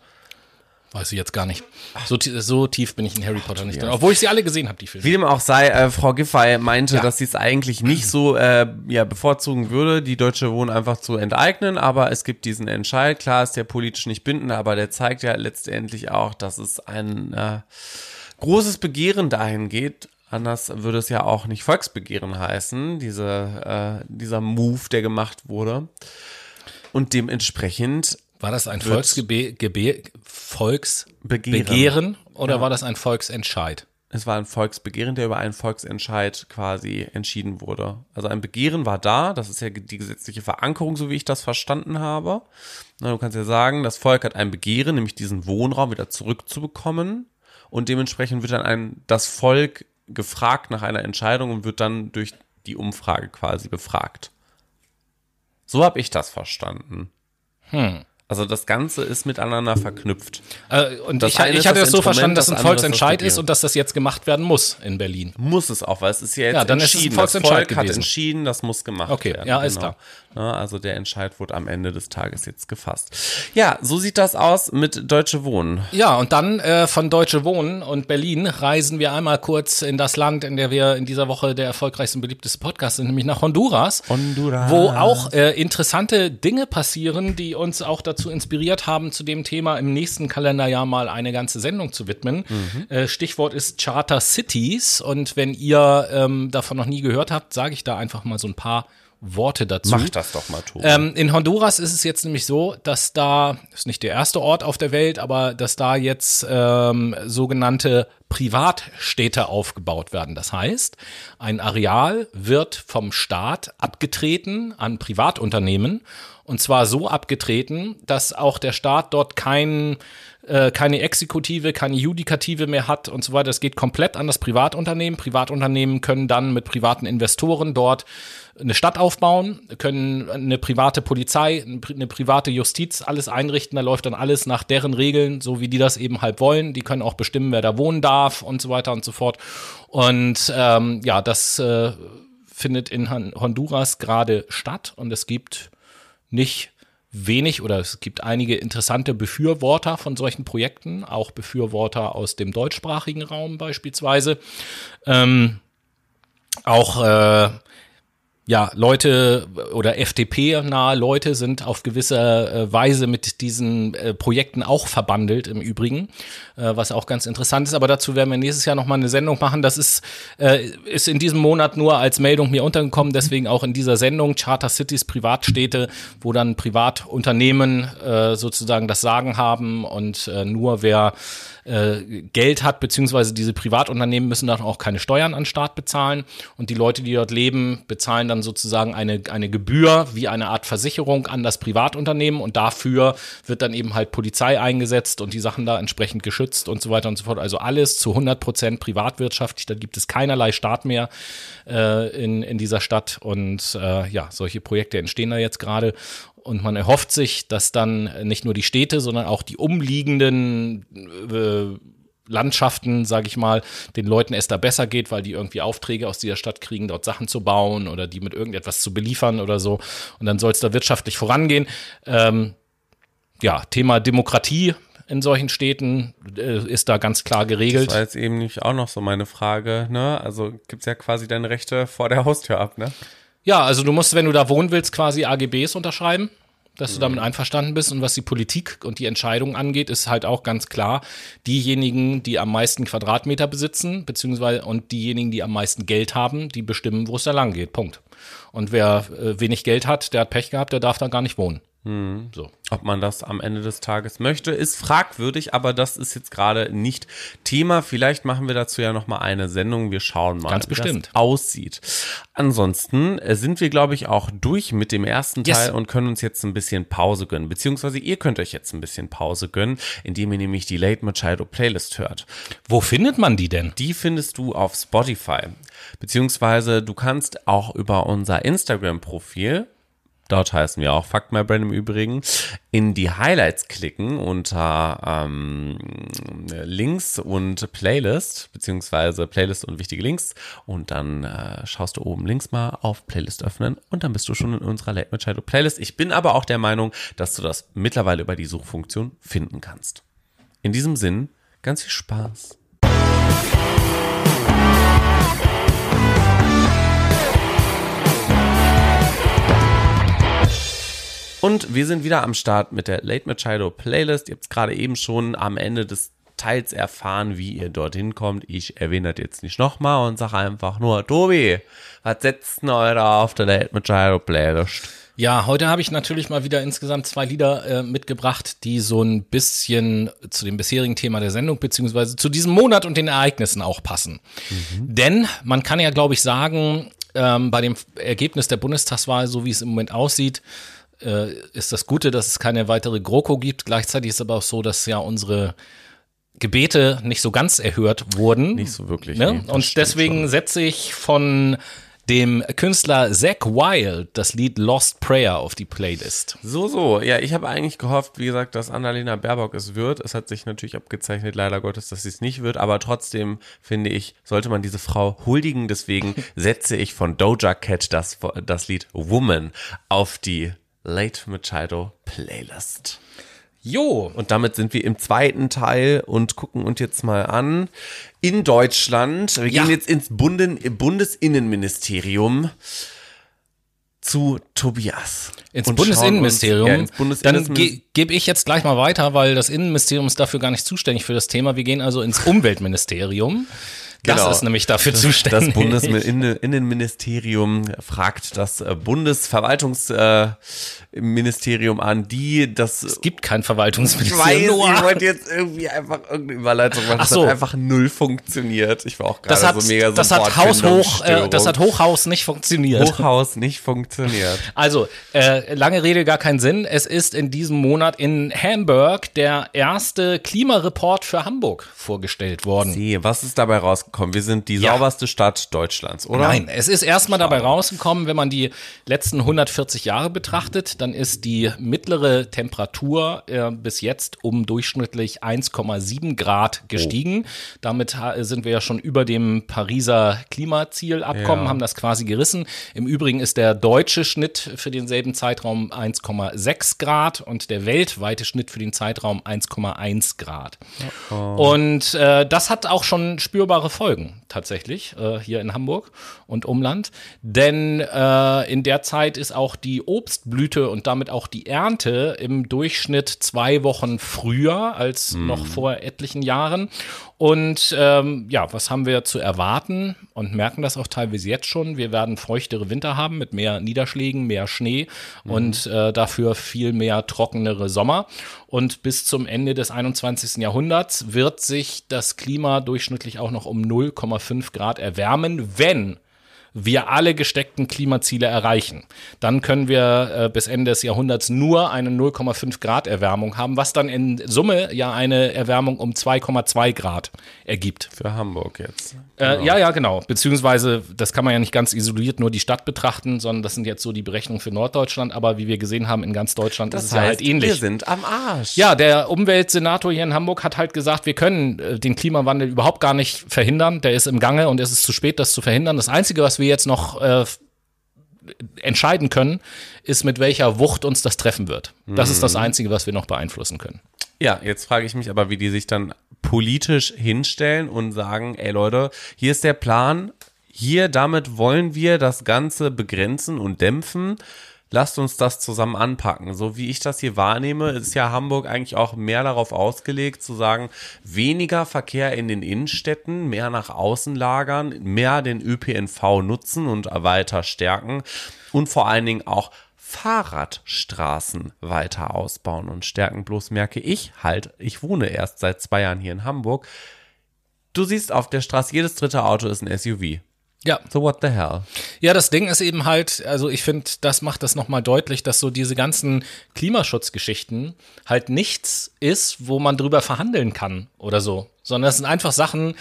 Weiß ich jetzt gar nicht. So, so tief bin ich in Harry Potter nicht drin. Obwohl ich sie alle gesehen habe, die Filme. Wie dem auch sei, äh, Frau Giffey meinte, Ja. dass sie es eigentlich nicht so äh, ja, bevorzugen würde, die Deutsche Wohnen einfach zu enteignen, aber es gibt diesen Entscheid. Klar ist der politisch nicht bindend, aber der zeigt ja letztendlich auch, dass es ein äh, großes Begehren dahin geht. Anders würde es ja auch nicht Volksbegehren heißen, diese, äh, dieser Move, der gemacht wurde. Und dementsprechend War das ein Volksgebe Gebe Volksbegehren Begehren. oder war das ein Volksentscheid? Es war ein Volksbegehren, der über einen Volksentscheid quasi entschieden wurde. Also ein Begehren war da, das ist ja die gesetzliche Verankerung, so wie ich das verstanden habe. Na, du kannst ja sagen, das Volk hat ein Begehren, nämlich diesen Wohnraum wieder zurückzubekommen. Und dementsprechend wird dann ein, das Volk gefragt nach einer Entscheidung und wird dann durch die Umfrage quasi befragt. So habe ich das verstanden. Also das Ganze ist miteinander verknüpft. Äh, und Das ich, ich hatte das so verstanden, dass das ein Volksentscheid ist und dass das jetzt gemacht werden muss in Berlin. Muss es auch, weil es ist ja jetzt Ja, dann ist es ein entschieden. Volksentscheid das Volk hat gewesen. entschieden, das muss gemacht Okay, werden. ja, ist klar. Ne, also der Entscheid wurde am Ende des Tages jetzt gefasst. Ja, so sieht das aus mit Deutsche Wohnen. Ja, und dann äh, von Deutsche Wohnen und Berlin reisen wir einmal kurz in das Land, in der wir in dieser Woche der erfolgreichste und beliebteste Podcast sind, nämlich nach Honduras. Honduras. Wo auch äh, interessante Dinge passieren, die uns auch dazu inspiriert haben, zu dem Thema im nächsten Kalenderjahr mal eine ganze Sendung zu widmen. Äh, Stichwort ist Charter Cities. Und wenn ihr ähm, davon noch nie gehört habt, sage ich da einfach mal so ein paar Worte dazu. Mach das doch mal, Tobi. Ähm, in Honduras ist es jetzt nämlich so, dass da, ist nicht der erste Ort auf der Welt, aber dass da jetzt ähm, sogenannte Privatstädte aufgebaut werden. Das heißt, ein Areal wird vom Staat abgetreten an Privatunternehmen und zwar so abgetreten, dass auch der Staat dort kein, äh, keine Exekutive, keine Judikative mehr hat und so weiter. Es geht komplett an das Privatunternehmen. Privatunternehmen können dann mit privaten Investoren dort eine Stadt aufbauen, können eine private Polizei, eine private Justiz, alles einrichten. Da läuft dann alles nach deren Regeln, so wie die das eben halt wollen. Die können auch bestimmen, wer da wohnen darf und so weiter und so fort. Und ähm, ja, das äh, findet in Hon- Honduras gerade statt und es gibt nicht wenig oder es gibt einige interessante Befürworter von solchen Projekten, auch Befürworter aus dem deutschsprachigen Raum beispielsweise. Ähm, auch äh, ja, Leute oder FDP-nahe Leute sind auf gewisse äh, Weise mit diesen äh, Projekten auch verbandelt im Übrigen, äh, was auch ganz interessant ist. Aber dazu werden wir nächstes Jahr nochmal eine Sendung machen. Das ist, ist in diesem Monat nur als Meldung mir untergekommen, deswegen auch in dieser Sendung Charter Cities, Privatstädte, wo dann Privatunternehmen sozusagen das Sagen haben und nur wer äh, Geld hat, beziehungsweise diese Privatunternehmen müssen dann auch keine Steuern an Staat bezahlen. Und die Leute, die dort leben, bezahlen dann sozusagen eine, eine Gebühr wie eine Art Versicherung an das Privatunternehmen. Und dafür wird dann eben halt Polizei eingesetzt und die Sachen da entsprechend geschützt und so weiter und so fort. Also alles zu 100 Prozent privatwirtschaftlich, da gibt es keinerlei Staat mehr äh, in, in dieser Stadt. Und äh, ja, solche Projekte entstehen da jetzt gerade und man erhofft sich, dass dann nicht nur die Städte, sondern auch die umliegenden äh, Landschaften, sage ich mal, den Leuten es da besser geht, weil die irgendwie Aufträge aus dieser Stadt kriegen, dort Sachen zu bauen oder die mit irgendetwas zu beliefern oder so. Und dann soll es da wirtschaftlich vorangehen. Ähm, ja, Thema Demokratie in solchen Städten äh, ist da ganz klar geregelt. Das war jetzt eben nicht auch noch so meine Frage, ne? Also gibt's ja quasi deine Rechte vor der Haustür ab, ne? Ja, also du musst, wenn du da wohnen willst, quasi AGBs unterschreiben, dass du damit einverstanden bist. Und was die Politik und die Entscheidungen angeht, ist halt auch ganz klar, diejenigen, die am meisten Quadratmeter besitzen, beziehungsweise und diejenigen, die am meisten Geld haben, die bestimmen, wo es da lang geht. Punkt. Und wer äh, wenig Geld hat, der hat Pech gehabt, der darf da gar nicht wohnen. Hm. So. Ob man das am Ende des Tages möchte, ist fragwürdig, aber das ist jetzt gerade nicht Thema. Vielleicht machen wir dazu ja noch mal eine Sendung. Wir schauen mal, Ganz bestimmt. wie das aussieht. Ansonsten äh, sind wir, glaube ich, auch durch mit dem ersten Teil Yes. und können uns jetzt ein bisschen Pause gönnen. Beziehungsweise ihr könnt euch jetzt ein bisschen Pause gönnen, indem ihr nämlich die Late Machado Playlist hört. Wo findet man die denn? Die findest du auf Spotify. Beziehungsweise du kannst auch über unser Instagram-Profil, dort heißen wir auch Fuck My Brain im Übrigen, in die Highlights klicken unter ähm, Links und Playlist, beziehungsweise Playlist und wichtige Links. Und dann äh, schaust du oben links mal auf Playlist öffnen und dann bist du schon in unserer Late Machado Playlist. Ich bin aber auch der Meinung, dass du das mittlerweile über die Suchfunktion finden kannst. In diesem Sinn, ganz viel Spaß. Und wir sind wieder am Start mit der Late Machado Playlist. Ihr habt es gerade eben schon am Ende des Teils erfahren, wie ihr dorthin kommt. Ich erwähne das jetzt nicht nochmal und sage einfach nur, Tobi, was setzt denn heute auf der Late Machado Playlist? Ja, heute habe ich natürlich mal wieder insgesamt zwei Lieder äh, mitgebracht, die so ein bisschen zu dem bisherigen Thema der Sendung beziehungsweise zu diesem Monat und den Ereignissen auch passen. Denn man kann ja, glaube ich, sagen, ähm, bei dem Ergebnis der Bundestagswahl, so wie es im Moment aussieht, äh, ist das Gute, dass es keine weitere GroKo gibt. Gleichzeitig ist es aber auch so, dass ja unsere Gebete nicht so ganz erhört wurden. Nicht so wirklich, Ne? nee, Und deswegen schon. setze ich von dem Künstler Zack Wild das Lied Lost Prayer auf die Playlist. So, so. Ja, ich habe eigentlich gehofft, wie gesagt, dass Annalena Baerbock es wird. Es hat sich natürlich abgezeichnet, leider Gottes, dass sie es nicht wird. Aber trotzdem finde ich, sollte man diese Frau huldigen. Deswegen setze ich von Doja Cat das, das Lied Woman auf die Late Machado Playlist. Jo, Und damit sind wir im zweiten Teil und gucken uns jetzt mal an. In Deutschland, wir Ja. gehen jetzt ins Bunden, Bundesinnenministerium zu Tobias. ins Und Bundesinnenministerium. uns- Ja, ins Dann Bundesinnenministerium. ge gebe ich jetzt gleich mal weiter, weil das Innenministerium ist dafür gar nicht zuständig für das Thema. Wir gehen also ins Umweltministerium. Das Genau. ist nämlich dafür Das zuständig. Bundesinnenministerium fragt das äh, Bundesverwaltungsministerium an, die das. es gibt kein Ich weiß, Verwaltungsministerium. Ich wollte jetzt irgendwie einfach irgendeine Überleitung machen. Ach Das so. hat einfach null funktioniert. Ich war auch Das gerade so mega so das hat Haushoch, äh, das hat Hochhaus nicht funktioniert. Hochhaus nicht funktioniert. Also, äh, lange Rede, gar keinen Sinn. Es ist in diesem Monat in Hamburg der erste Klimareport für Hamburg vorgestellt worden. See, was ist dabei raus? Rausgekommen? Wir sind die Ja. sauberste Stadt Deutschlands, oder? Nein, es ist erstmal dabei rausgekommen, wenn man die letzten 140 Jahre betrachtet, dann ist die mittlere Temperatur äh, bis jetzt um durchschnittlich 1,7 Grad gestiegen. Damit ha- sind wir ja schon über dem Pariser Klimazielabkommen, Ja. haben das quasi gerissen. Im Übrigen ist der deutsche Schnitt für denselben Zeitraum 1,6 Grad und der weltweite Schnitt für den Zeitraum 1,1 Grad. Und äh, das hat auch schon spürbare Folgen tatsächlich äh, hier in Hamburg und Umland. Denn äh, in der Zeit ist auch die Obstblüte und damit auch die Ernte im Durchschnitt zwei Wochen früher als noch vor etlichen Jahren. Und ähm, ja, was haben wir zu erwarten und merken das auch teilweise jetzt schon? Wir werden feuchtere Winter haben mit mehr Niederschlägen, mehr Schnee und äh, dafür viel mehr trockenere Sommer. Und bis zum Ende des 21. Jahrhunderts wird sich das Klima durchschnittlich auch noch um 0,5 Grad erwärmen, wenn wir alle gesteckten Klimaziele erreichen, dann können wir äh, bis Ende des Jahrhunderts nur eine 0,5 Grad Erwärmung haben, was dann in Summe ja eine Erwärmung um 2,2 Grad ergibt. Für Hamburg jetzt. Äh, ja, ja, genau. Beziehungsweise, das kann man ja nicht ganz isoliert nur die Stadt betrachten, sondern das sind jetzt so die Berechnungen für Norddeutschland. Aber wie wir gesehen haben, in ganz Deutschland ist es ja halt ähnlich. wir sind am Arsch. Ja, der Umweltsenator hier in Hamburg hat halt gesagt, wir können äh, den Klimawandel überhaupt gar nicht verhindern. Der ist im Gange und es ist zu spät, das zu verhindern. Das Einzige, was wir jetzt noch äh, entscheiden können, ist, mit welcher Wucht uns das treffen wird. Das ist das Einzige, was wir noch beeinflussen können. Ja, jetzt frage ich mich aber, wie die sich dann politisch hinstellen und sagen, ey Leute, hier ist der Plan, hier damit wollen wir das Ganze begrenzen und dämpfen. Lasst uns das zusammen anpacken. So wie ich das hier wahrnehme, ist ja Hamburg eigentlich auch mehr darauf ausgelegt, zu sagen, weniger Verkehr in den Innenstädten, mehr nach außen lagern, mehr den ÖPNV nutzen und weiter stärken und vor allen Dingen auch Fahrradstraßen weiter ausbauen und stärken. Bloß merke ich halt, ich wohne erst seit zwei Jahren hier in Hamburg. Du siehst auf der Straße, jedes dritte Auto ist ein SUV. Ja, So what the hell? Ja, das Ding ist eben halt, also ich finde, das macht das nochmal deutlich, dass so diese ganzen Klimaschutzgeschichten halt nichts ist, wo man drüber verhandeln kann oder so, sondern das sind einfach Sachen,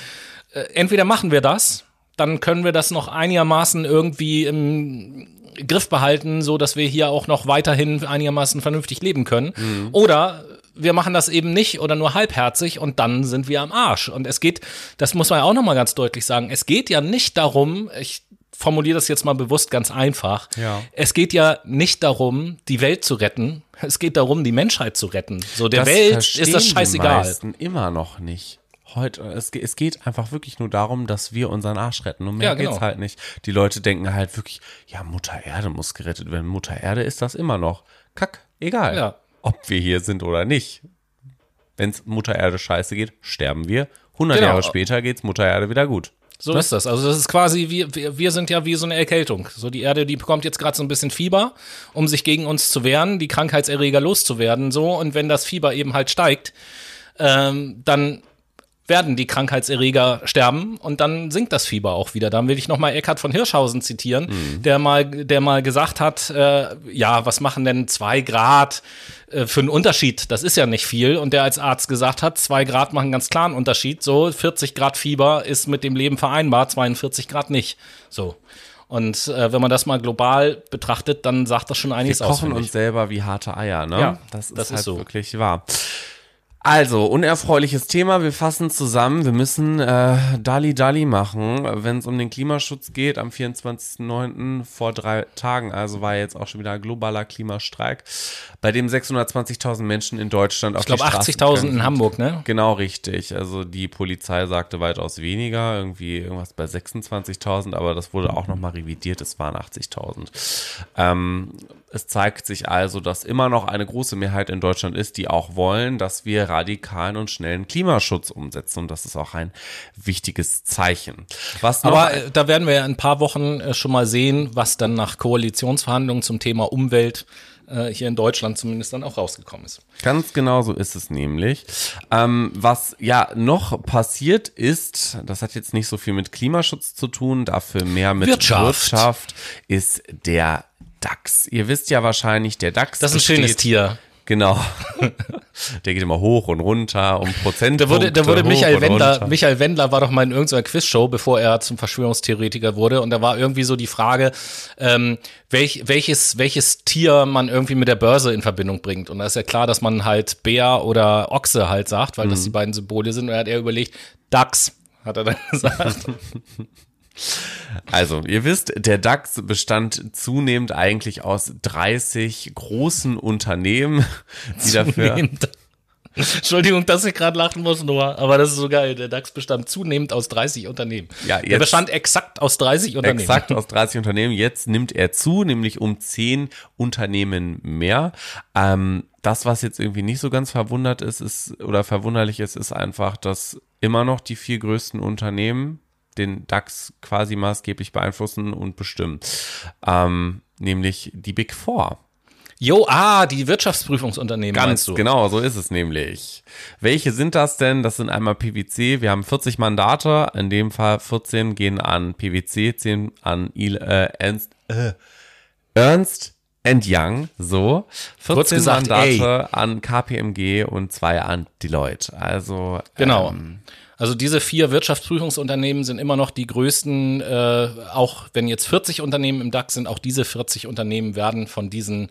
äh, entweder machen wir das, dann können wir das noch einigermaßen irgendwie im Griff behalten, so dass wir hier auch noch weiterhin einigermaßen vernünftig leben können. Oder wir machen das eben nicht oder nur halbherzig und dann sind wir am Arsch. Und es geht, das muss man ja auch nochmal ganz deutlich sagen, es geht ja nicht darum, ich formuliere das jetzt mal bewusst ganz einfach. Ja. Es geht ja nicht darum, die Welt zu retten. Es geht darum, die Menschheit zu retten. So der Das Welt ist das Die scheißegal. meisten immer noch nicht. Heute, es, es geht einfach wirklich nur darum, dass wir unseren Arsch retten. Und mehr Ja, genau. geht's halt nicht. Die Leute denken halt wirklich, ja, Mutter Erde muss gerettet werden. Mutter Erde ist das immer noch. Kack, egal. Ja. Ob wir hier sind oder nicht. Wenn's Mutter Erde scheiße geht, sterben wir. 100 Genau. Jahre später geht's Mutter Erde wieder gut. So ist das. Also das ist quasi, wie, wir, wir sind ja wie so eine Erkältung. So die Erde, die bekommt jetzt gerade so ein bisschen Fieber, um sich gegen uns zu wehren, die Krankheitserreger loszuwerden. So und wenn das Fieber eben halt steigt, ähm, dann werden die Krankheitserreger sterben und dann sinkt das Fieber auch wieder. Dann will ich nochmal Eckhard von Hirschhausen zitieren, der mal, der mal gesagt hat, äh, ja, was machen denn zwei Grad äh, für einen Unterschied? Das ist ja nicht viel. Und der als Arzt gesagt hat, zwei Grad machen ganz klar einen Unterschied. So 40 Grad Fieber ist mit dem Leben vereinbar, 42 Grad nicht. So. Und äh, wenn man das mal global betrachtet, dann sagt das schon Wir einiges aus. kochen finde uns selber wie harte Eier, ne? Ja, das ist das ist halt so. wirklich wahr. Also, unerfreuliches Thema. Wir fassen zusammen. Wir müssen äh, Dali Dali machen, wenn es um den Klimaschutz geht. Am 24.09. vor drei Tagen, also war jetzt auch schon wieder ein globaler Klimastreik, bei dem 620.000 Menschen in Deutschland auf Ich glaube die Straße 80.000 gegangen in sind. Hamburg, ne? Genau richtig. Also die Polizei sagte weitaus weniger, irgendwie irgendwas bei 26.000, aber das wurde auch nochmal revidiert, es waren 80.000. Ähm, es zeigt sich also, dass immer noch eine große Mehrheit in Deutschland ist, die auch wollen, dass wir radikalen und schnellen Klimaschutz umsetzen. Und das ist auch ein wichtiges Zeichen. Was Aber äh, da werden wir ja in ein paar Wochen äh, schon mal sehen, was dann nach Koalitionsverhandlungen zum Thema Umwelt äh, hier in Deutschland zumindest dann auch rausgekommen ist. Ganz genau so ist es nämlich. Ähm, was ja noch passiert ist, das hat jetzt nicht so viel mit Klimaschutz zu tun, dafür mehr mit Wirtschaft. Wirtschaft ist der DAX. Ihr wisst ja wahrscheinlich, der DAX. Das ist ein schönes besteht- Tier. Genau. Der geht immer hoch und runter um Prozent. Da wurde, da wurde Michael Wendler, Michael Wendler war doch mal in irgendeiner Quizshow, bevor er zum Verschwörungstheoretiker wurde. Und da war irgendwie so die Frage, ähm, welch, welches, welches Tier man irgendwie mit der Börse in Verbindung bringt. Und da ist ja klar, dass man halt Bär oder Ochse halt sagt, weil mhm. das die beiden Symbole sind. Und er hat er überlegt, Dachs, hat er dann gesagt. Also, ihr wisst, der DAX bestand zunehmend eigentlich aus 30 großen Unternehmen, die dafür. Entschuldigung, dass ich gerade lachen muss, Noah, aber das ist so geil. Der DAX bestand zunehmend aus 30 Unternehmen. Ja, jetzt Der bestand exakt aus 30 Unternehmen. Exakt aus 30 Unternehmen. Jetzt nimmt er zu, nämlich um 10 Unternehmen mehr. Ähm, das, was jetzt irgendwie nicht so ganz verwundert ist, ist oder verwunderlich ist, ist einfach, dass immer noch die vier größten Unternehmen den DAX quasi maßgeblich beeinflussen und bestimmen. Ähm, nämlich die Big Four. Jo, ah, die Wirtschaftsprüfungsunternehmen. Ganz genau, so ist es nämlich. Welche sind das denn? Das sind einmal PwC. Wir haben 40 Mandate. In dem Fall 14 gehen an PwC, 10 an Il, äh, Ernst, äh, Ernst Young. So. 14 gesagt, Mandate ey. an KPMG und zwei an Deloitte. Also. Genau. Ähm, also diese vier Wirtschaftsprüfungsunternehmen sind immer noch die größten, äh, auch wenn jetzt 40 Unternehmen im DAX sind, auch diese 40 Unternehmen werden von diesen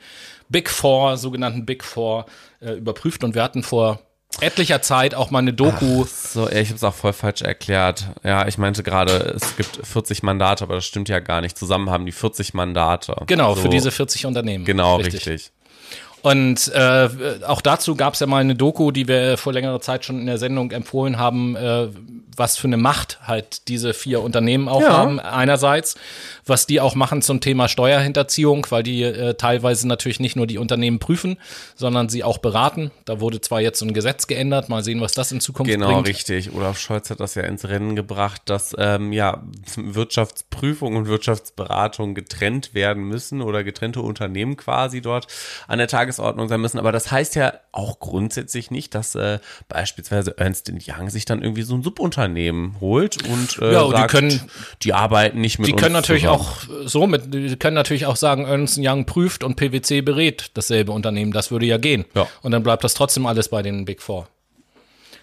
Big Four, sogenannten Big Four, äh, überprüft und wir hatten vor etlicher Zeit auch mal eine Doku. Ach, so, ich habe es auch voll falsch erklärt. Ja, ich meinte gerade, es gibt 40 Mandate, aber das stimmt ja gar nicht. Zusammen haben die 40 Mandate. Genau, so. für diese 40 Unternehmen. Genau, richtig. richtig. Und äh, auch dazu gab es ja mal eine Doku, die wir vor längerer Zeit schon in der Sendung empfohlen haben, äh, was für eine Macht halt diese vier Unternehmen auch ja. haben. Einerseits, was die auch machen zum Thema Steuerhinterziehung, weil die äh, teilweise natürlich nicht nur die Unternehmen prüfen, sondern sie auch beraten. Da wurde zwar jetzt so ein Gesetz geändert, mal sehen, was das in Zukunft genau, bringt. Genau, richtig. Olaf Scholz hat das ja ins Rennen gebracht, dass ähm, ja Wirtschaftsprüfung und Wirtschaftsberatung getrennt werden müssen oder getrennte Unternehmen quasi dort an der Tagesordnung sein müssen. Aber das heißt ja auch grundsätzlich nicht, dass äh, beispielsweise Ernst Young sich dann irgendwie so ein Subunternehmen holt und äh, ja, sagt, die, können, die arbeiten nicht mit Die können natürlich zusammen. auch so mit, die können natürlich auch sagen, Ernst Young prüft und PwC berät dasselbe Unternehmen. Das würde ja gehen. Ja. Und dann bleibt das trotzdem alles bei den Big Four.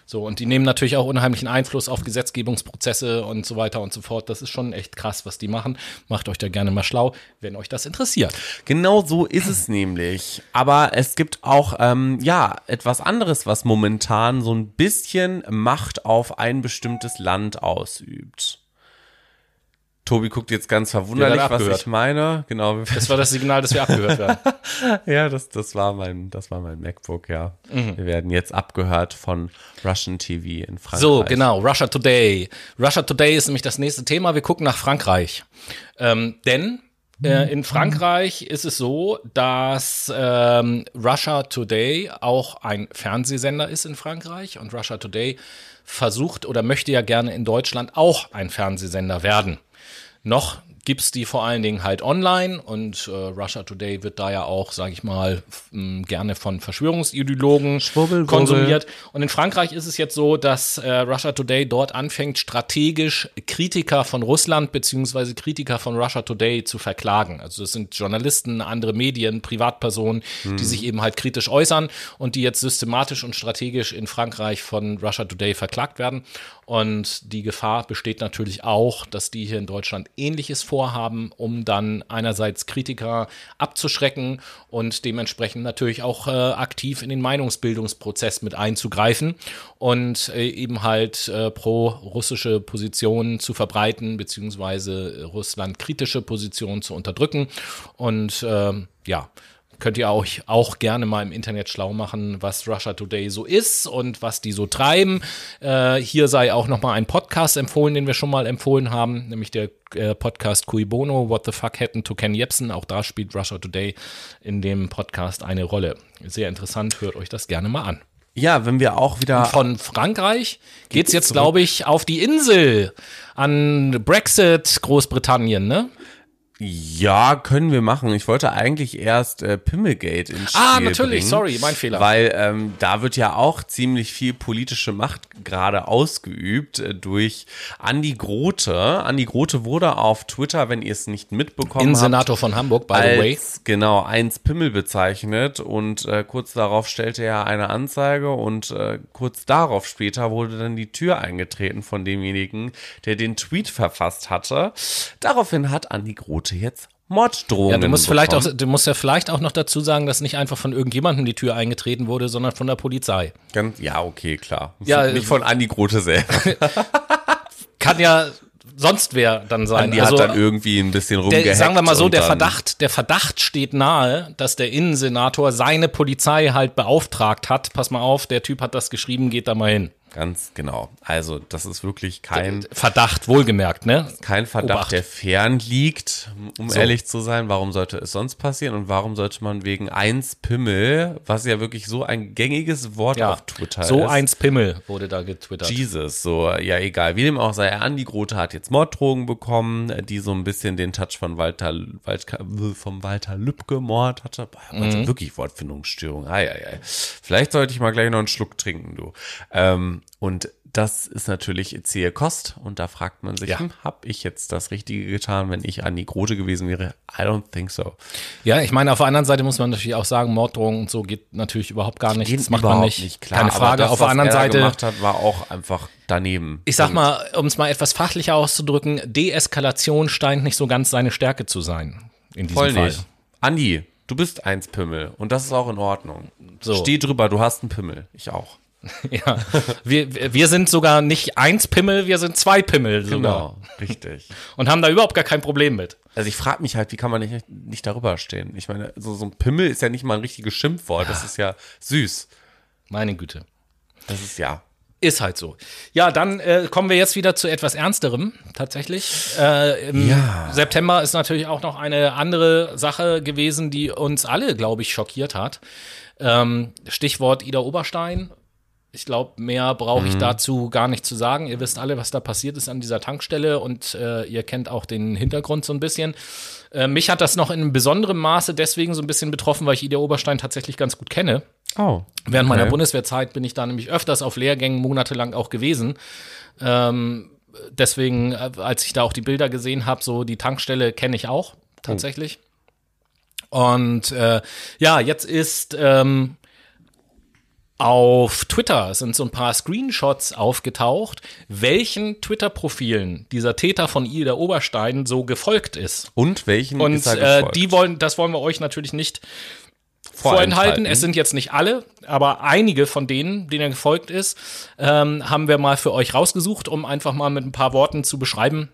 So, und die nehmen natürlich auch unheimlichen Einfluss auf Gesetzgebungsprozesse und so weiter und so fort. Das ist schon echt krass, was die machen. Macht euch da gerne mal schlau, wenn euch das interessiert. Genau so ist es nämlich. Aber es gibt auch, ähm, ja, etwas anderes, was momentan so ein bisschen Macht auf ein bestimmtes Land ausübt. Tobi guckt jetzt ganz verwunderlich, was ich meine. Genau. Das war das Signal, dass wir abgehört werden. ja, das, das war mein, das war mein MacBook, ja. Mhm. Wir werden jetzt abgehört von Russian TV in Frankreich. So, genau, Russia Today. Russia Today ist nämlich das nächste Thema. Wir gucken nach Frankreich. Ähm, denn in Frankreich ist es so, dass ähm, Russia Today auch ein Fernsehsender ist in Frankreich und Russia Today versucht oder möchte ja gerne in Deutschland auch ein Fernsehsender werden. Noch gibt es die vor allen Dingen halt online und äh, Russia Today wird da ja auch, sage ich mal, gerne von Verschwörungsideologen konsumiert. Und in Frankreich ist es jetzt so, dass äh, Russia Today dort anfängt, strategisch Kritiker von Russland beziehungsweise Kritiker von Russia Today zu verklagen. Also das sind Journalisten, andere Medien, Privatpersonen, hm. die sich eben halt kritisch äußern und die jetzt systematisch und strategisch in Frankreich von Russia Today verklagt werden. Und die Gefahr besteht natürlich auch, dass die hier in Deutschland ähnliches vorhaben, um dann einerseits Kritiker abzuschrecken und dementsprechend natürlich auch äh, aktiv in den Meinungsbildungsprozess mit einzugreifen und äh, eben halt äh, pro-russische Positionen zu verbreiten, beziehungsweise Russland kritische Positionen zu unterdrücken. Und ähm, ja, könnt ihr euch auch gerne mal im Internet schlau machen, was Russia Today so ist und was die so treiben. Äh, hier sei auch noch mal ein Podcast empfohlen, den wir schon mal empfohlen haben, nämlich der äh, Podcast Cui Bono, What the Fuck Happened to Ken Jebsen. Auch da spielt Russia Today in dem Podcast eine Rolle. Sehr interessant, hört euch das gerne mal an. Ja, wenn wir auch wieder. Von Frankreich geht's jetzt, glaube ich, auf die Insel an Brexit, Großbritannien, ne? Ja, können wir machen. Ich wollte eigentlich erst äh, Pimmelgate ins Spiel Ah, natürlich, bringen, sorry, mein Fehler. Weil ähm, da wird ja auch ziemlich viel politische Macht gerade ausgeübt äh, durch Andi Grote. Andi Grote wurde auf Twitter, wenn ihr es nicht mitbekommen habt, Innensenator von Hamburg, by the way. genau eins Pimmel bezeichnet und äh, kurz darauf stellte er eine Anzeige und äh, kurz darauf später wurde dann die Tür eingetreten von demjenigen, der den Tweet verfasst hatte. Daraufhin hat Andi Grote jetzt Morddrohungen Ja, du musst vielleicht auch, bekommen. du musst ja vielleicht auch noch dazu sagen, dass nicht einfach von irgendjemandem die Tür eingetreten wurde, sondern von der Polizei. Ganz, ja, okay, klar. Ja, nicht von Andi Grote selber. Kann ja sonst wer dann sein. Andi hat dann irgendwie ein bisschen der, rumgehackt. sagen wir mal so, der Verdacht, der Verdacht steht nahe, dass der Innensenator seine Polizei halt beauftragt hat. Pass mal auf, der Typ hat das geschrieben, geht da mal hin. Ganz genau. Also, das ist wirklich kein, Verdacht, wohlgemerkt, ne? kein Verdacht, Obacht. der fern liegt, um So. ehrlich zu sein. Warum sollte es sonst passieren? Und warum sollte man wegen eins Pimmel, was ja wirklich so ein gängiges Wort Ja, auf Twitter so ist. eins Pimmel wurde da getwittert. Jesus, so, ja, egal. Wie dem auch sei, Andi Grote hat jetzt Morddrogen bekommen, die so ein bisschen den Touch von Walter, Walter vom Walter Lübcke Mord hatte. Boah, Walter, Wirklich Wortfindungsstörung. Ei, ei, ei. Vielleicht sollte ich mal gleich noch einen Schluck trinken, du. Ähm, und das ist natürlich zähe Kost. Und da fragt man sich, Ja. hm, hab ich jetzt das Richtige getan, wenn ich Andi Grote gewesen wäre? I don't think so. Ja, ich meine, auf der anderen Seite muss man natürlich auch sagen, Morddrohungen und so geht natürlich überhaupt gar nicht. Geht Das macht man überhaupt nicht. klar. Keine Frage. Das, auf der was anderen er Seite, gemacht hat, war auch einfach daneben. ich sag mal, um es mal etwas fachlicher auszudrücken, Deeskalation scheint nicht so ganz seine Stärke zu sein. In diesem Voll Fall. nicht. Andi, du bist eins Pimmel und das ist auch in Ordnung. So. Steh drüber, du hast einen Pimmel. Ich auch. Ja. Wir, wir sind sogar nicht eins Pimmel, wir sind zwei Pimmel sogar. Genau, richtig. Und haben da überhaupt gar kein Problem mit. Also ich frage mich halt, wie kann man nicht, nicht darüber stehen? Ich meine, so, so ein Pimmel ist ja nicht mal ein richtiges Schimpfwort. Das ist ja süß. Meine Güte. Das ist ja. Ist halt so. Ja, dann äh, kommen wir jetzt wieder zu etwas Ernsterem, tatsächlich. Äh, Im Ja. September ist natürlich auch noch eine andere Sache gewesen, die uns alle, glaube ich, schockiert hat. Ähm, Stichwort Ida Oberstein. Ich glaube, mehr brauche ich dazu gar nicht zu sagen. Ihr wisst alle, was da passiert ist an dieser Tankstelle und äh, ihr kennt auch den Hintergrund so ein bisschen. Äh, mich hat das noch in besonderem Maße deswegen so ein bisschen betroffen, weil ich Ida Oberstein tatsächlich ganz gut kenne. Oh. Während meiner. Bundeswehrzeit bin ich da nämlich öfters auf Lehrgängen monatelang auch gewesen. Ähm, deswegen, äh, als ich da auch die Bilder gesehen habe, so die Tankstelle kenne ich auch tatsächlich. Und äh, ja, jetzt ist ähm, auf Twitter sind so ein paar Screenshots aufgetaucht, welchen Twitter-Profilen dieser Täter von Ida Oberstein so gefolgt ist. Und welchen Und ist er äh, die wollen, das wollen wir euch natürlich nicht vorenthalten. Es sind jetzt nicht alle, aber einige von denen, denen er gefolgt ist, ähm, haben wir mal für euch rausgesucht, um einfach mal mit ein paar Worten zu beschreiben,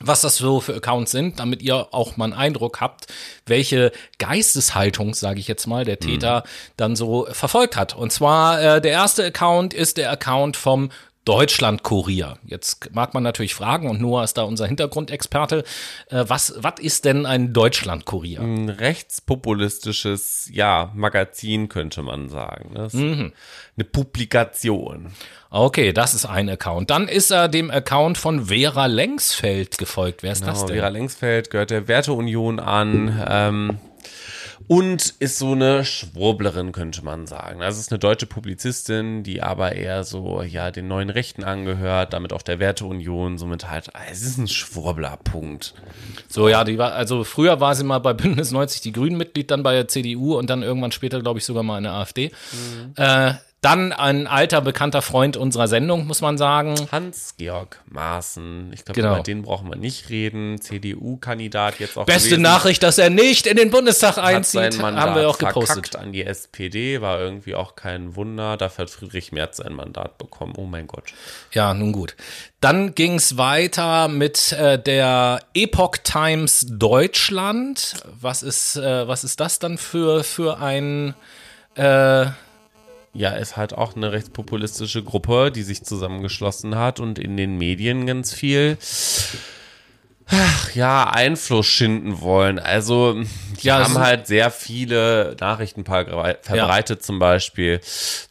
was das so für Accounts sind, damit ihr auch mal einen Eindruck habt, welche Geisteshaltung, sage ich jetzt mal, der Täter dann so verfolgt hat. Und zwar äh, der erste Account ist der Account vom Deutschland-Kurier. Jetzt mag man natürlich fragen, und Noah ist da unser Hintergrundexperte, äh, was, was ist denn ein Deutschland-Kurier? ein rechtspopulistisches, ja, Magazin könnte man sagen. Das Mhm. Eine Publikation. Okay, das ist ein Account. Dann ist er dem Account von Vera Lengsfeld gefolgt. Wer ist das Genau, denn? Vera Lengsfeld gehört der Werteunion an ähm, und ist so eine Schwurblerin, könnte man sagen. Also es ist eine deutsche Publizistin, die aber eher so ja den neuen Rechten angehört, damit auch der Werteunion, somit halt, es ist ein Schwurbler, Punkt. So, ja, die war, also früher war sie mal bei Bündnis 90 die Grünen Mitglied, dann bei der CDU und dann irgendwann später, glaube ich, sogar mal in der AfD. Äh, dann ein alter, bekannter Freund unserer Sendung, muss man sagen. Hans-Georg Maaßen, ich glaube, Genau. über den brauchen wir nicht reden. CDU-Kandidat jetzt auch Beste gewesen. Nachricht, dass er nicht in den Bundestag hat einzieht, sein Mandat haben wir auch gepostet. an die SPD, war irgendwie auch kein Wunder. Dafür hat Friedrich Merz sein Mandat bekommen. Oh mein Gott. Ja, nun gut. Dann ging's weiter mit äh, der Epoch Times Deutschland. Was ist, äh, was ist das dann für, für ein äh, Ja, ist halt auch eine rechtspopulistische Gruppe, die sich zusammengeschlossen hat und in den Medien ganz viel ja, Einfluss schinden wollen. Also, die Ja, haben halt sehr viele Nachrichten verbrei- verbreitet, zum Beispiel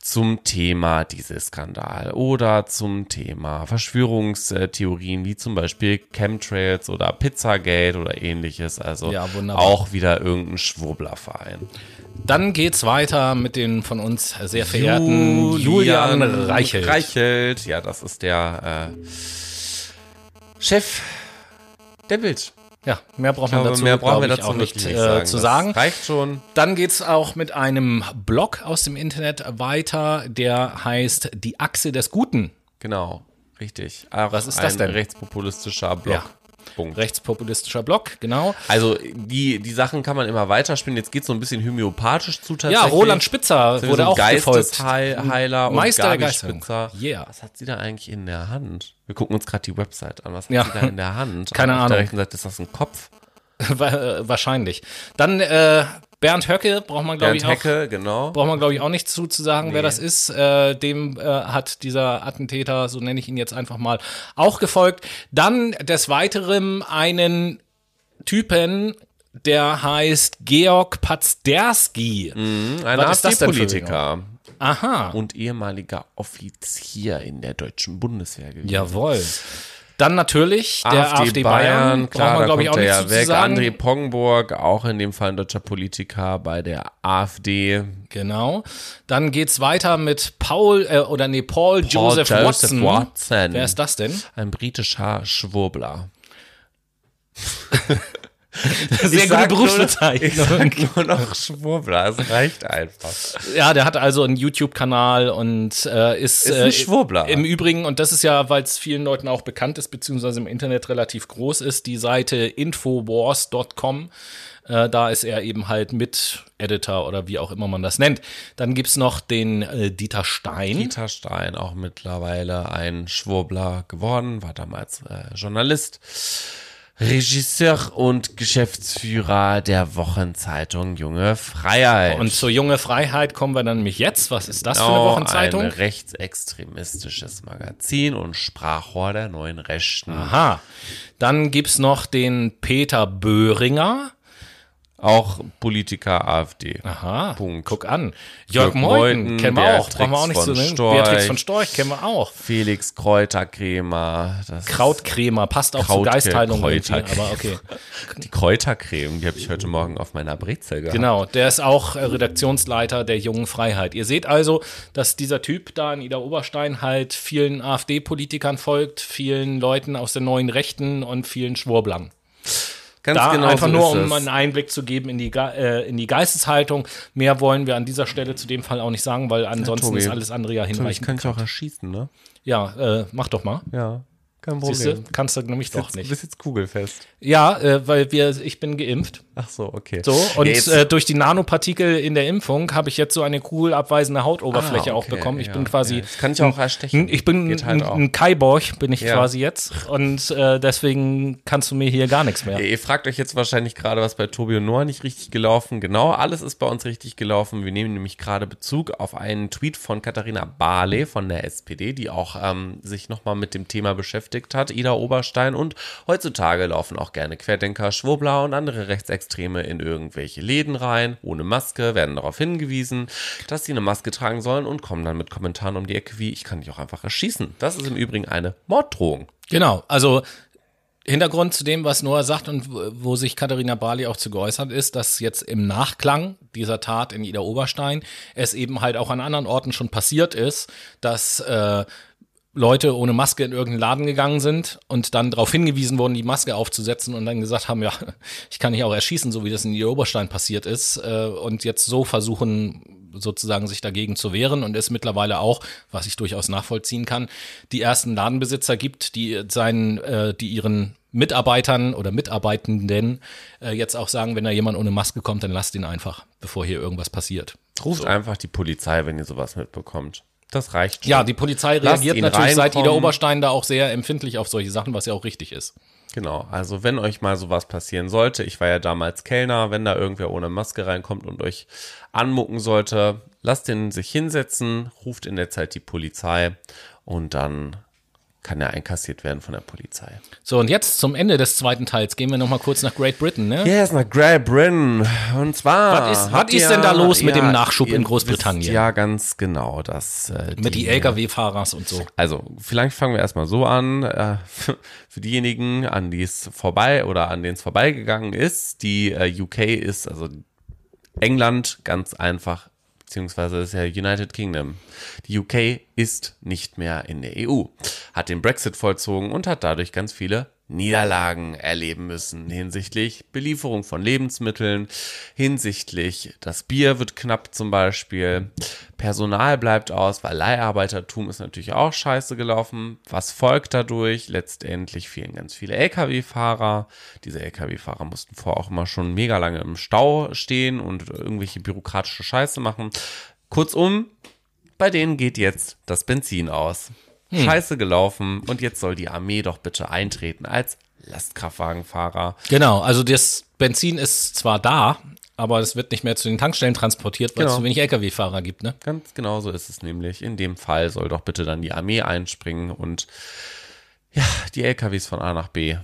zum Thema Dieselskandal oder zum Thema Verschwörungstheorien, wie zum Beispiel Chemtrails oder Pizzagate oder ähnliches. Also Ja, auch wieder irgendein Schwurblerverein. Dann geht's weiter mit den von uns sehr verehrten Julian, Reichelt. Reichelt. Ja, das ist der äh, Chef der Bild. Ja, mehr braucht man dazu, mehr brauchen wir dazu auch nicht wirklich äh, sagen. zu Das sagen. Reicht schon. Dann geht's auch mit einem Blog aus dem Internet weiter, der heißt Die Achse des Guten. Genau, richtig. Auch Was ist das denn? rechtspopulistischer Blog. Ja. Punkt. Rechtspopulistischer Blog, genau. Also die, die Sachen kann man immer weiterspinnen. Jetzt geht es so ein bisschen homöopathisch zu Ja, tatsächlich. Roland Spitzer So wurde ein auch. Geistesheiler und Meister der Gabi Geisterung. Spitzer. Yeah. Was hat sie da eigentlich in der Hand? Wir gucken uns gerade die Website an. Was hat Ja. sie da in der Hand? Keine Auf Ahnung. der rechten Seite ist das ein Kopf. Wa- Wahrscheinlich. Dann äh, Bernd Höcke braucht man, glaube ich, auch. Hecke, genau. Braucht man, glaube ich, auch nicht zu, zu sagen, wer das ist. Äh, dem äh, hat dieser Attentäter, so nenne ich ihn jetzt einfach mal, auch gefolgt. Dann des Weiteren einen Typen, der heißt Georg Pazderski. Ein denn für AfD-Politiker Aha. und ehemaliger Offizier in der deutschen Bundeswehr gewesen. Jawohl. Dann natürlich der AfD, Bayern. klar, Braucht man, da glaube ich, kommt ja zu, zu weg. sagen. André Pongburg, auch in dem Fall ein deutscher Politiker bei der AfD. Genau. Dann geht's weiter mit Paul, äh, oder nee, Paul, Joseph, Watson. Watson. Wer ist das denn? Ein britischer Schwurbler. Sehr gute Berufsbezeichnung. Nur, nur noch Schwurbler, es reicht einfach. Ja, der hat also einen YouTube-Kanal und äh, ist, Ist ein äh, Schwurbler. Im Übrigen, und das ist ja, weil es vielen Leuten auch bekannt ist, beziehungsweise im Internet relativ groß ist, die Seite infowars.com. Äh, da ist er eben halt Mit-Editor oder wie auch immer man das nennt. Dann gibt's noch den äh, Dieter Stein. Dieter Stein, auch mittlerweile ein Schwurbler geworden, war damals äh, Journalist, Regisseur und Geschäftsführer der Wochenzeitung Junge Freiheit. Und zur Junge Freiheit kommen wir dann nämlich jetzt. Was ist das für eine Genau, Wochenzeitung? Ein rechtsextremistisches Magazin und Sprachrohr der neuen Rechten. Aha. Dann gibt's noch den Peter Böhringer. Auch Politiker AfD. Aha, Punkt. guck an. Jörg Meuthen, kennen wir auch. Brauchen wir auch nicht zu nennen. Storch. Beatrix von Storch kennen wir auch. Felix Kräuterkrämer. Das Krautkrämer, passt auch Kraut- zu Geistheilung. Kräuter- Aber okay. Die Kräutercreme, die habe ich heute Morgen auf meiner Brezel gehabt. Genau, der ist auch äh, Redaktionsleiter der Jungen Freiheit. Ihr seht also, dass dieser Typ da in Ida Oberstein halt vielen AfD-Politikern folgt, vielen Leuten aus der neuen Rechten und vielen Schwurblern. Ganz Da genau einfach so nur, um einen Einblick zu geben in die, äh, in die Geisteshaltung. Mehr wollen wir an dieser Stelle zu dem Fall auch nicht sagen, weil ansonsten Tobi. ist alles andere ja Ich hinreichend. kann dich auch erschießen, ne? Ja, äh, mach doch mal. Ja, kein Siehst du, kannst du nämlich doch Du nicht. bist jetzt kugelfest. Ja, äh, weil wir, ich bin geimpft. Ach so, okay. So, und Ja, äh, durch die Nanopartikel in der Impfung habe ich jetzt so eine kugelabweisende Hautoberfläche Ah, auch okay, bekommen. Ich ja, bin quasi. ja. Das kann ich auch erstechen. Ich bin halt ein, auch. ein Kaiborg, bin ich Ja. quasi jetzt. Und äh, deswegen kannst du mir hier gar nichts mehr. Ihr fragt euch jetzt wahrscheinlich gerade, was bei Tobi und Noah nicht richtig gelaufen. Genau, alles ist bei uns richtig gelaufen. Wir nehmen nämlich gerade Bezug auf einen Tweet von Katharina Barley von der SPD, die auch ähm, sich nochmal mit dem Thema beschäftigt hat, Ida Oberstein. Und heutzutage laufen auch gerne Querdenker, Schwurbler und andere Rechtsextreme in irgendwelche Läden rein, ohne Maske, werden darauf hingewiesen, dass sie eine Maske tragen sollen und kommen dann mit Kommentaren um die Ecke wie, ich kann dich auch einfach erschießen. Das ist im Übrigen eine Morddrohung. Genau, also Hintergrund zu dem, was Noah sagt und wo wo sich Katharina Barley auch zu geäußert ist, dass jetzt im Nachklang dieser Tat in Ida Oberstein es eben halt auch an anderen Orten schon passiert ist, dass äh, Leute ohne Maske in irgendeinen Laden gegangen sind und dann darauf hingewiesen wurden, die Maske aufzusetzen und dann gesagt haben, ja, ich kann dich auch erschießen, so wie das in Oberstein passiert ist äh, und jetzt so versuchen sozusagen sich dagegen zu wehren und es mittlerweile auch, was ich durchaus nachvollziehen kann, die ersten Ladenbesitzer gibt, die seinen, äh, die ihren Mitarbeitern oder Mitarbeitenden äh, jetzt auch sagen, wenn da jemand ohne Maske kommt, dann lasst ihn einfach, bevor hier irgendwas passiert. Ruft einfach die Polizei, wenn ihr sowas mitbekommt. Das reicht schon. Ja, die Polizei Lasst reagiert natürlich seit Ida. Oberstein da auch sehr empfindlich auf solche Sachen, was ja auch richtig ist. Genau, also wenn euch mal sowas passieren sollte, ich war ja damals Kellner, wenn da irgendwer ohne Maske reinkommt und euch anmucken sollte, lasst ihn sich hinsetzen, ruft in der Zeit die Polizei und dann kann er einkassiert werden von der Polizei. So, und jetzt zum Ende des zweiten Teils gehen wir nochmal kurz nach Great Britain, ne? Yes, nach Great Britain. Und zwar. Was ist- was ist denn da los mit ja, dem Nachschub in Großbritannien? Ja, ganz genau. Dass, äh, Mit die LKW-Fahrers und so. Also, vielleicht fangen wir erstmal so an. Äh, für, für diejenigen, an die es vorbei oder an denen es vorbeigegangen ist, die äh, UK ist, also England, ganz einfach, beziehungsweise ist ja United Kingdom. Die UK ist nicht mehr in der EU, hat den Brexit vollzogen und hat dadurch ganz viele Niederlagen erleben müssen hinsichtlich Belieferung von Lebensmitteln, hinsichtlich das Bier wird knapp zum Beispiel, Personal bleibt aus, weil Leiharbeitertum ist natürlich auch scheiße gelaufen. Was folgt dadurch? Letztendlich fehlen ganz viele Lkw-Fahrer. Diese Lkw-Fahrer mussten vorher auch immer schon mega lange im Stau stehen und irgendwelche bürokratische Scheiße machen. Kurzum, bei denen geht jetzt das Benzin aus. Scheiße gelaufen und jetzt soll die Armee doch bitte eintreten als Lastkraftwagenfahrer. Genau, also das Benzin ist zwar da, aber es wird nicht mehr zu den Tankstellen transportiert, weil es Genau. zu wenig LKW-Fahrer gibt, ne? Ganz genau so ist es nämlich. In dem Fall soll doch bitte dann die Armee einspringen und ja, die LKWs von A nach B.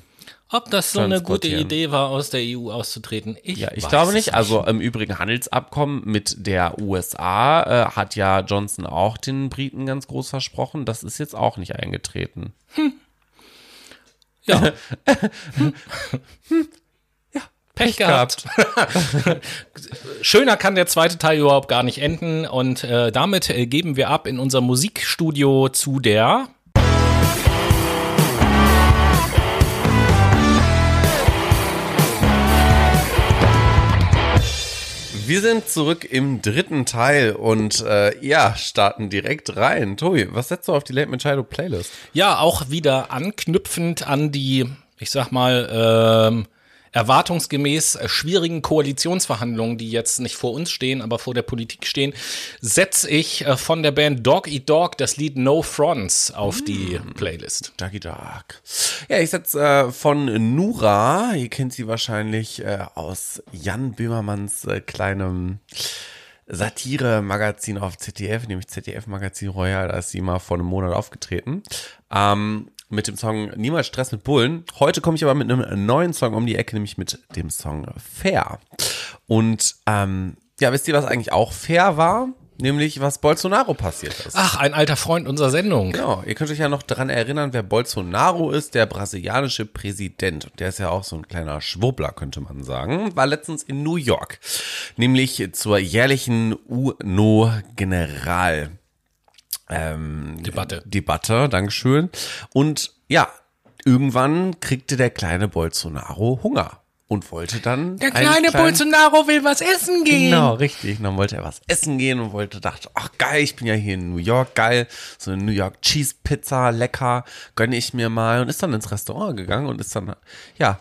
Ob das so eine gute. Idee war, aus der EU auszutreten? Ich, Ja, ich glaube es nicht. Also im Übrigen Handelsabkommen mit der USA äh, hat ja Johnson auch den Briten ganz groß versprochen. Das ist jetzt auch nicht eingetreten. Ja. Pech gehabt. Schöner kann der zweite Teil überhaupt gar nicht enden. Und äh, damit äh, geben wir ab in unser Musikstudio zu der. Wir sind zurück im dritten Teil und äh, ja, starten direkt rein. Tobi, was setzt du auf die Late Machado Playlist? Ja, auch wieder anknüpfend an die, ich sag mal, ähm, erwartungsgemäß äh, schwierigen Koalitionsverhandlungen, die jetzt nicht vor uns stehen, aber vor der Politik stehen, setze ich äh, von der Band Dog Eat Dog das Lied No Fronts auf die Playlist. Dagi Dark. Ja, ich setze äh, von Nura, ihr kennt sie wahrscheinlich äh, aus Jan Böhmermanns äh, kleinem Satire-Magazin auf ZDF, nämlich ZDF-Magazin Royal, da ist sie mal vor einem Monat aufgetreten. Ähm, mit dem Song Niemals Stress mit Bullen. Heute komme ich aber mit einem neuen Song um die Ecke, nämlich mit dem Song Fair. Und ähm, ja, wisst ihr, was eigentlich auch fair war? Nämlich, was Bolsonaro passiert ist. Ach, ein alter Freund unserer Sendung. Genau, ihr könnt euch ja noch daran erinnern, wer Bolsonaro ist, der brasilianische Präsident. Und der ist ja auch so ein kleiner Schwurbler, könnte man sagen. War letztens in New York, nämlich zur jährlichen UNO-General. Ähm, Debatte. Debatte, Dankeschön. Und ja, irgendwann kriegte der kleine Bolsonaro Hunger und wollte dann. Der kleine Bolsonaro will was essen gehen. Genau, richtig. Und dann wollte er was essen gehen und wollte, dachte, ach geil, ich bin ja hier in New York, geil. So eine New York Cheese Pizza, lecker, gönne ich mir mal. Und ist dann ins Restaurant gegangen und ist dann, ja,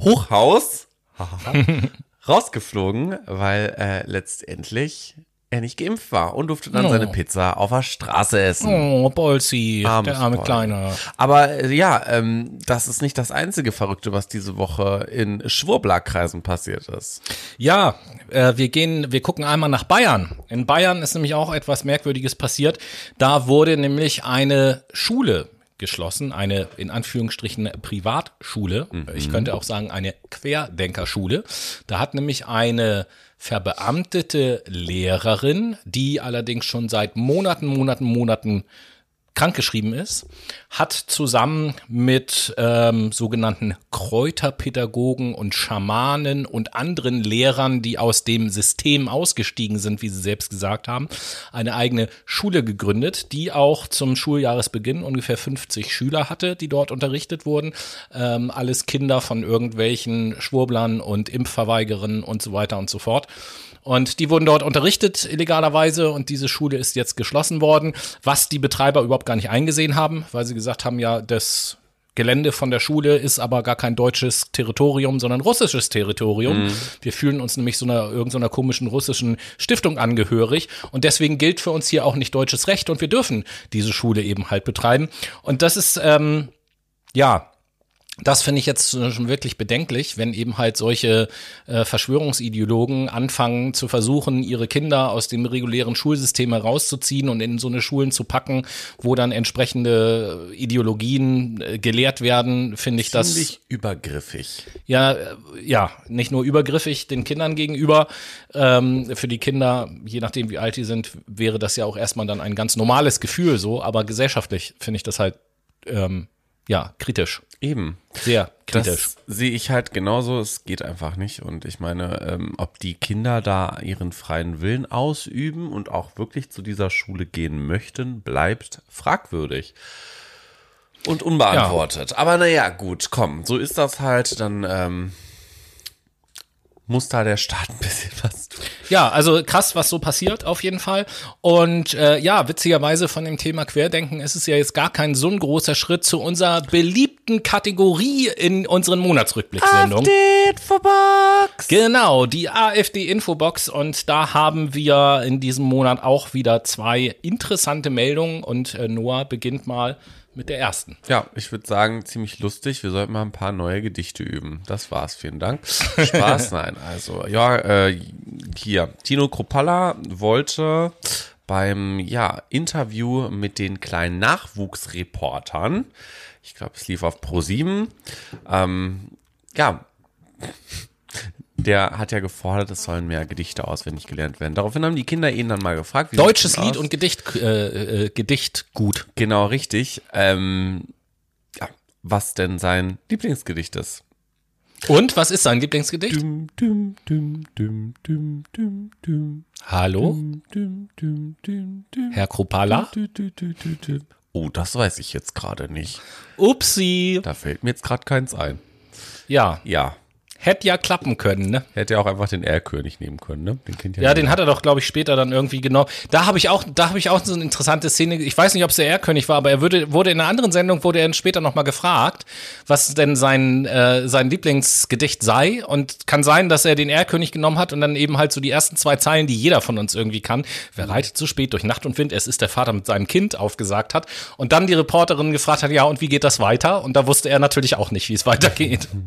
Hochhaus, rausgeflogen, weil äh, letztendlich er nicht geimpft war und durfte dann Oh. seine Pizza auf der Straße essen. Oh, Bolsi, Armes der arme Boy. Kleine. Aber äh, ja, ähm, das ist nicht das einzige Verrückte, was diese Woche in Schwurblerkreisen passiert ist. Ja, äh, wir gehen, wir gucken einmal nach Bayern. In Bayern ist nämlich auch etwas Merkwürdiges passiert. Da wurde nämlich eine Schule geschlossen, eine in Anführungsstrichen Privatschule. Ich könnte auch sagen eine Querdenkerschule. Da hat nämlich eine verbeamtete Lehrerin, die allerdings schon seit Monaten, Monaten, Monaten krankgeschrieben ist, hat zusammen mit ähm, sogenannten Kräuterpädagogen und Schamanen und anderen Lehrern, die aus dem System ausgestiegen sind, wie sie selbst gesagt haben, eine eigene Schule gegründet, die auch zum Schuljahresbeginn ungefähr 50 Schüler hatte, die dort unterrichtet wurden. Ähm, alles Kinder von irgendwelchen Schwurblern und Impfverweigerern und so weiter und so fort. Und die wurden dort unterrichtet illegalerweise und diese Schule ist jetzt geschlossen worden, was die Betreiber überhaupt gar nicht eingesehen haben, weil sie gesagt haben, ja, das Gelände von der Schule ist aber gar kein deutsches Territorium, sondern russisches Territorium. Wir fühlen uns nämlich so einer irgendeiner komischen russischen Stiftung angehörig und deswegen gilt für uns hier auch nicht deutsches Recht und wir dürfen diese Schule eben halt betreiben. Und das ist ähm, ja Das finde ich jetzt schon wirklich bedenklich, wenn eben halt solche äh, Verschwörungsideologen anfangen zu versuchen, ihre Kinder aus dem regulären Schulsystem herauszuziehen und in so eine Schulen zu packen, wo dann entsprechende Ideologien äh, gelehrt werden, finde ich das Ziemlich übergriffig. ja, äh, ja, nicht nur übergriffig den Kindern gegenüber. Ähm, für die Kinder, je nachdem wie alt die sind, wäre das ja auch erstmal dann ein ganz normales Gefühl so, aber gesellschaftlich finde ich das halt ähm, ja kritisch. Eben. Sehr kritisch. Das sehe ich halt genauso. Es geht einfach nicht. Und ich meine, ähm, ob die Kinder da ihren freien Willen ausüben und auch wirklich zu dieser Schule gehen möchten, bleibt fragwürdig. Und unbeantwortet. Aber naja, gut, komm, so ist das halt. Dann ähm, muss da der Staat ein bisschen was tun. Ja, also krass, was so passiert auf jeden Fall. Und äh, ja, witzigerweise von dem Thema Querdenken ist es ja jetzt gar kein so ein großer Schritt zu unserer beliebten Kategorie in unseren Monatsrückblicksendungen. Infobox. Genau, die AfD-Infobox. Und da haben wir in diesem Monat auch wieder zwei interessante Meldungen. Und äh, Noah beginnt mal mit der ersten. Ja, ich würde sagen, ziemlich lustig. Wir sollten mal ein paar neue Gedichte üben. Das war's, vielen Dank. Spaß, nein. Also, ja, äh, hier, Tino Kropalla wollte beim ja, Interview mit den kleinen Nachwuchsreportern, ich glaube, es lief auf Pro7, ähm, ja, der hat ja gefordert, es sollen mehr Gedichte auswendig gelernt werden. Daraufhin haben die Kinder ihn dann mal gefragt. Wie Deutsches Lied aus? und Gedicht, äh, äh, Gedicht gut. Genau, richtig. Ähm, ja, was denn sein Lieblingsgedicht ist. Und was ist sein Lieblingsgedicht? Dum, dum, dum, dum, dum, dum, dum, Hallo, dum, dum, dum, dum, Herr Kropala? Oh, das weiß ich jetzt gerade nicht. Upsi. Da fällt mir jetzt gerade keins ein. Ja, Ja, hätte ja klappen können, ne? hätte ja auch einfach den Erlkönig nehmen können, ne? Den kennt ja, Ja, den hat er doch, glaube ich, später dann irgendwie genommen. Da habe ich auch, da habe ich auch so eine interessante Szene. Ich weiß nicht, ob es der Erlkönig war, aber er würde, wurde in einer anderen Sendung wurde er später nochmal gefragt, was denn sein äh, sein Lieblingsgedicht sei. Und kann sein, dass er den Erlkönig genommen hat und dann eben halt so die ersten zwei Zeilen, die jeder von uns irgendwie kann. Wer reitet so spät durch Nacht und Wind? Es ist der Vater mit seinem Kind aufgesagt hat. Und dann die Reporterin gefragt hat, ja, und wie geht das weiter? Und da wusste er natürlich auch nicht, wie es weitergeht.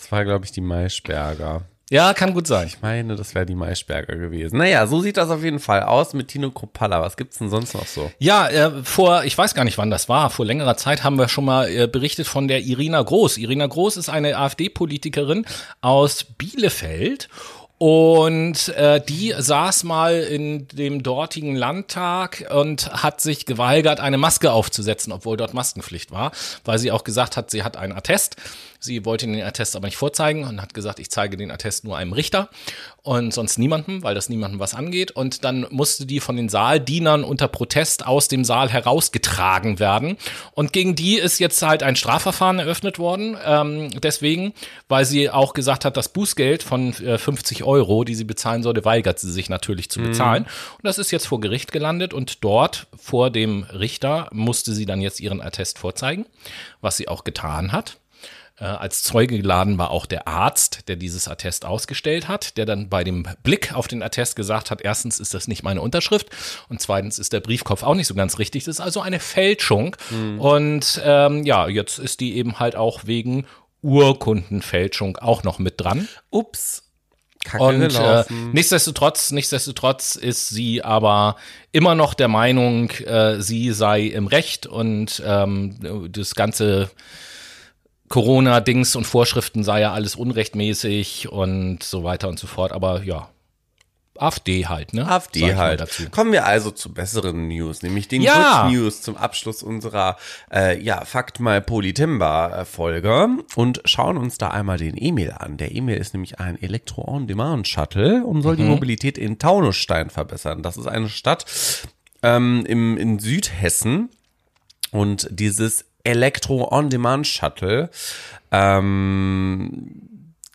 Das war, glaube ich, die Maischberger. Ja, kann gut sein. Ich meine, das wäre die Maischberger gewesen. Naja, so sieht das auf jeden Fall aus mit Tino Kropalla. Was gibt's denn sonst noch so? Ja, äh, vor, ich weiß gar nicht, wann das war, vor längerer Zeit haben wir schon mal äh, berichtet von der Irina Groß. Irina Groß ist eine AfD-Politikerin aus Bielefeld. Und äh, die saß mal in dem dortigen Landtag und hat sich geweigert, eine Maske aufzusetzen, obwohl dort Maskenpflicht war, weil sie auch gesagt hat, sie hat einen Attest. Sie wollte den Attest aber nicht vorzeigen und hat gesagt, ich zeige den Attest nur einem Richter und sonst niemandem, weil das niemandem was angeht. Und dann musste die von den Saaldienern unter Protest aus dem Saal herausgetragen werden. Und gegen die ist jetzt halt ein Strafverfahren eröffnet worden. Ähm, deswegen, weil sie auch gesagt hat, das Bußgeld von äh, 50 Euro, die sie bezahlen sollte, weigert sie sich natürlich zu bezahlen. Und das ist jetzt vor Gericht gelandet und dort vor dem Richter musste sie dann jetzt ihren Attest vorzeigen, was sie auch getan hat. Äh, als Zeuge geladen war auch der Arzt, der dieses Attest ausgestellt hat, der dann bei dem Blick auf den Attest gesagt hat, erstens ist das nicht meine Unterschrift und zweitens ist der Briefkopf auch nicht so ganz richtig. Das ist also eine Fälschung. Und ähm, ja, jetzt ist die eben halt auch wegen Urkundenfälschung auch noch mit dran. Ups. Kacke Und äh, nichtsdestotrotz, nichtsdestotrotz ist sie aber immer noch der Meinung, äh, sie sei im Recht und ähm, das ganze Corona-Dings und Vorschriften sei ja alles unrechtmäßig und so weiter und so fort. Aber ja, AfD halt, ne? AfD halt. Dazu. Kommen wir also zu besseren News, nämlich den Ja. Good News zum Abschluss unserer äh, ja, Fakt mal Politimba-Folge und schauen uns da einmal den Emil an. Der Emil ist nämlich ein Elektro-on-Demand-Shuttle und soll die Mobilität in Taunusstein verbessern. Das ist eine Stadt ähm, im, in Südhessen und dieses Elektro-on-Demand-Shuttle ähm,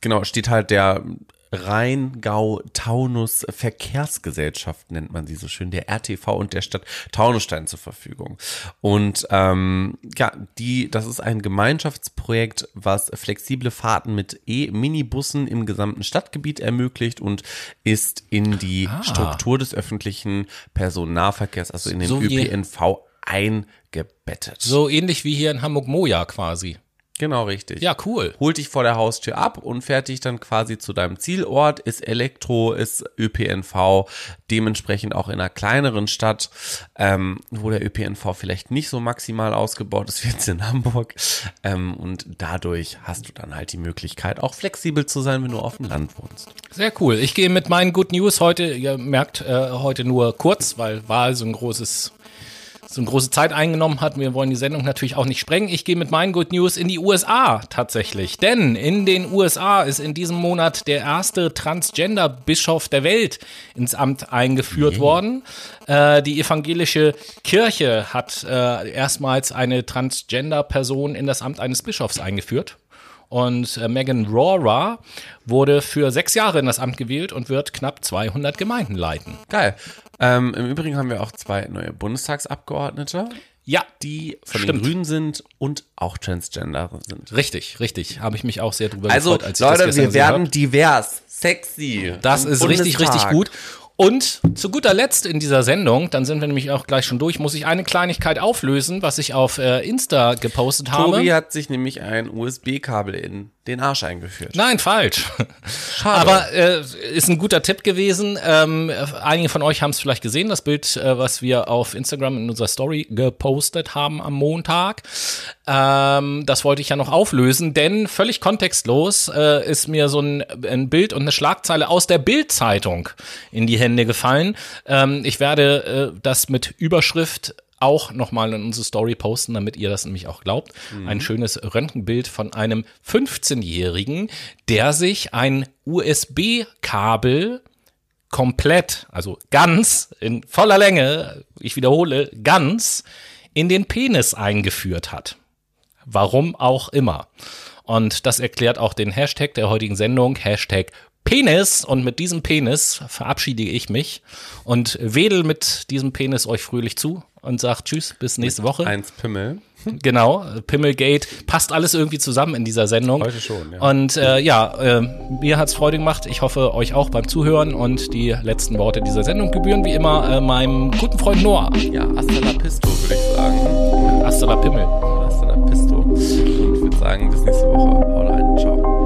genau, steht halt der Rheingau-Taunus Verkehrsgesellschaft, nennt man sie so schön, der RTV und der Stadt Taunusstein zur Verfügung. Und ähm, ja, die, das ist ein Gemeinschaftsprojekt, was flexible Fahrten mit E-Minibussen im gesamten Stadtgebiet ermöglicht und ist in die Ah. Struktur des öffentlichen Personennahverkehrs, also in den So ÖPNV eingebettet. So ähnlich wie hier in Hamburg-Moja quasi. Genau, richtig. Ja, cool. Holt dich vor der Haustür ab und fährt dich dann quasi zu deinem Zielort, ist Elektro, ist ÖPNV, dementsprechend auch in einer kleineren Stadt, ähm, wo der ÖPNV vielleicht nicht so maximal ausgebaut ist wie jetzt in Hamburg. Ähm, und dadurch hast du dann halt die Möglichkeit, auch flexibel zu sein, wenn du auf dem Land wohnst. Sehr cool. Ich gehe mit meinen Good News heute, ihr merkt, äh, heute nur kurz, weil Wahl so ein großes so eine große Zeit eingenommen hat. Wir wollen die Sendung natürlich auch nicht sprengen. Ich gehe mit meinen Good News in die USA tatsächlich. Denn in den USA ist in diesem Monat der erste Transgender-Bischof der Welt ins Amt eingeführt mhm. worden. Äh, die evangelische Kirche hat äh, erstmals eine Transgender-Person in das Amt eines Bischofs eingeführt. Und äh, Megan Rora wurde für sechs Jahre in das Amt gewählt und wird knapp 200 Gemeinden leiten. Geil. Ähm, Im Übrigen haben wir auch zwei neue Bundestagsabgeordnete. Ja, die von stimmt. den Grünen sind und auch Transgender sind. Richtig, richtig. Habe ich mich auch sehr drüber also, gefreut. Also Leute, wir werden divers, sexy. Das ist richtig, richtig gut. Und zu guter Letzt in dieser Sendung, dann sind wir nämlich auch gleich schon durch, muss ich eine Kleinigkeit auflösen, was ich auf äh, Insta gepostet Tobi habe. Tobi hat sich nämlich ein USB-Kabel in den Arsch eingeführt. Nein, falsch. Schade. Aber äh, ist ein guter Tipp gewesen. Ähm, einige von euch haben es vielleicht gesehen, das Bild, äh, was wir auf Instagram in unserer Story gepostet haben am Montag. Ähm, das wollte ich ja noch auflösen, denn völlig kontextlos äh, ist mir so ein, ein Bild und eine Schlagzeile aus der Bild-Zeitung in die Hände gefallen. Ähm, ich werde äh, das mit Überschrift auch nochmal in unsere Story posten, damit ihr das nämlich auch glaubt. Mhm. Ein schönes Röntgenbild von einem 15-Jährigen, der sich ein USB-Kabel komplett, also ganz, in voller Länge, ich wiederhole, ganz, in den Penis eingeführt hat. Warum auch immer. Und das erklärt auch den Hashtag der heutigen Sendung, Hashtag Penis und mit diesem Penis verabschiede ich mich und wedel mit diesem Penis euch fröhlich zu und sagt Tschüss, bis nächste Woche. Eins Pimmel. Genau, Pimmelgate. Passt alles irgendwie zusammen in dieser Sendung. Heute schon, ja. Und äh, ja, äh, mir hat's Freude gemacht. Ich hoffe, euch auch beim Zuhören. Und die letzten Worte dieser Sendung gebühren wie immer äh, meinem guten Freund Noah. Ja, hasta la pisto, würde ich sagen. Hasta la Pimmel. Hasta la pisto. Und ich würde sagen, bis nächste Woche.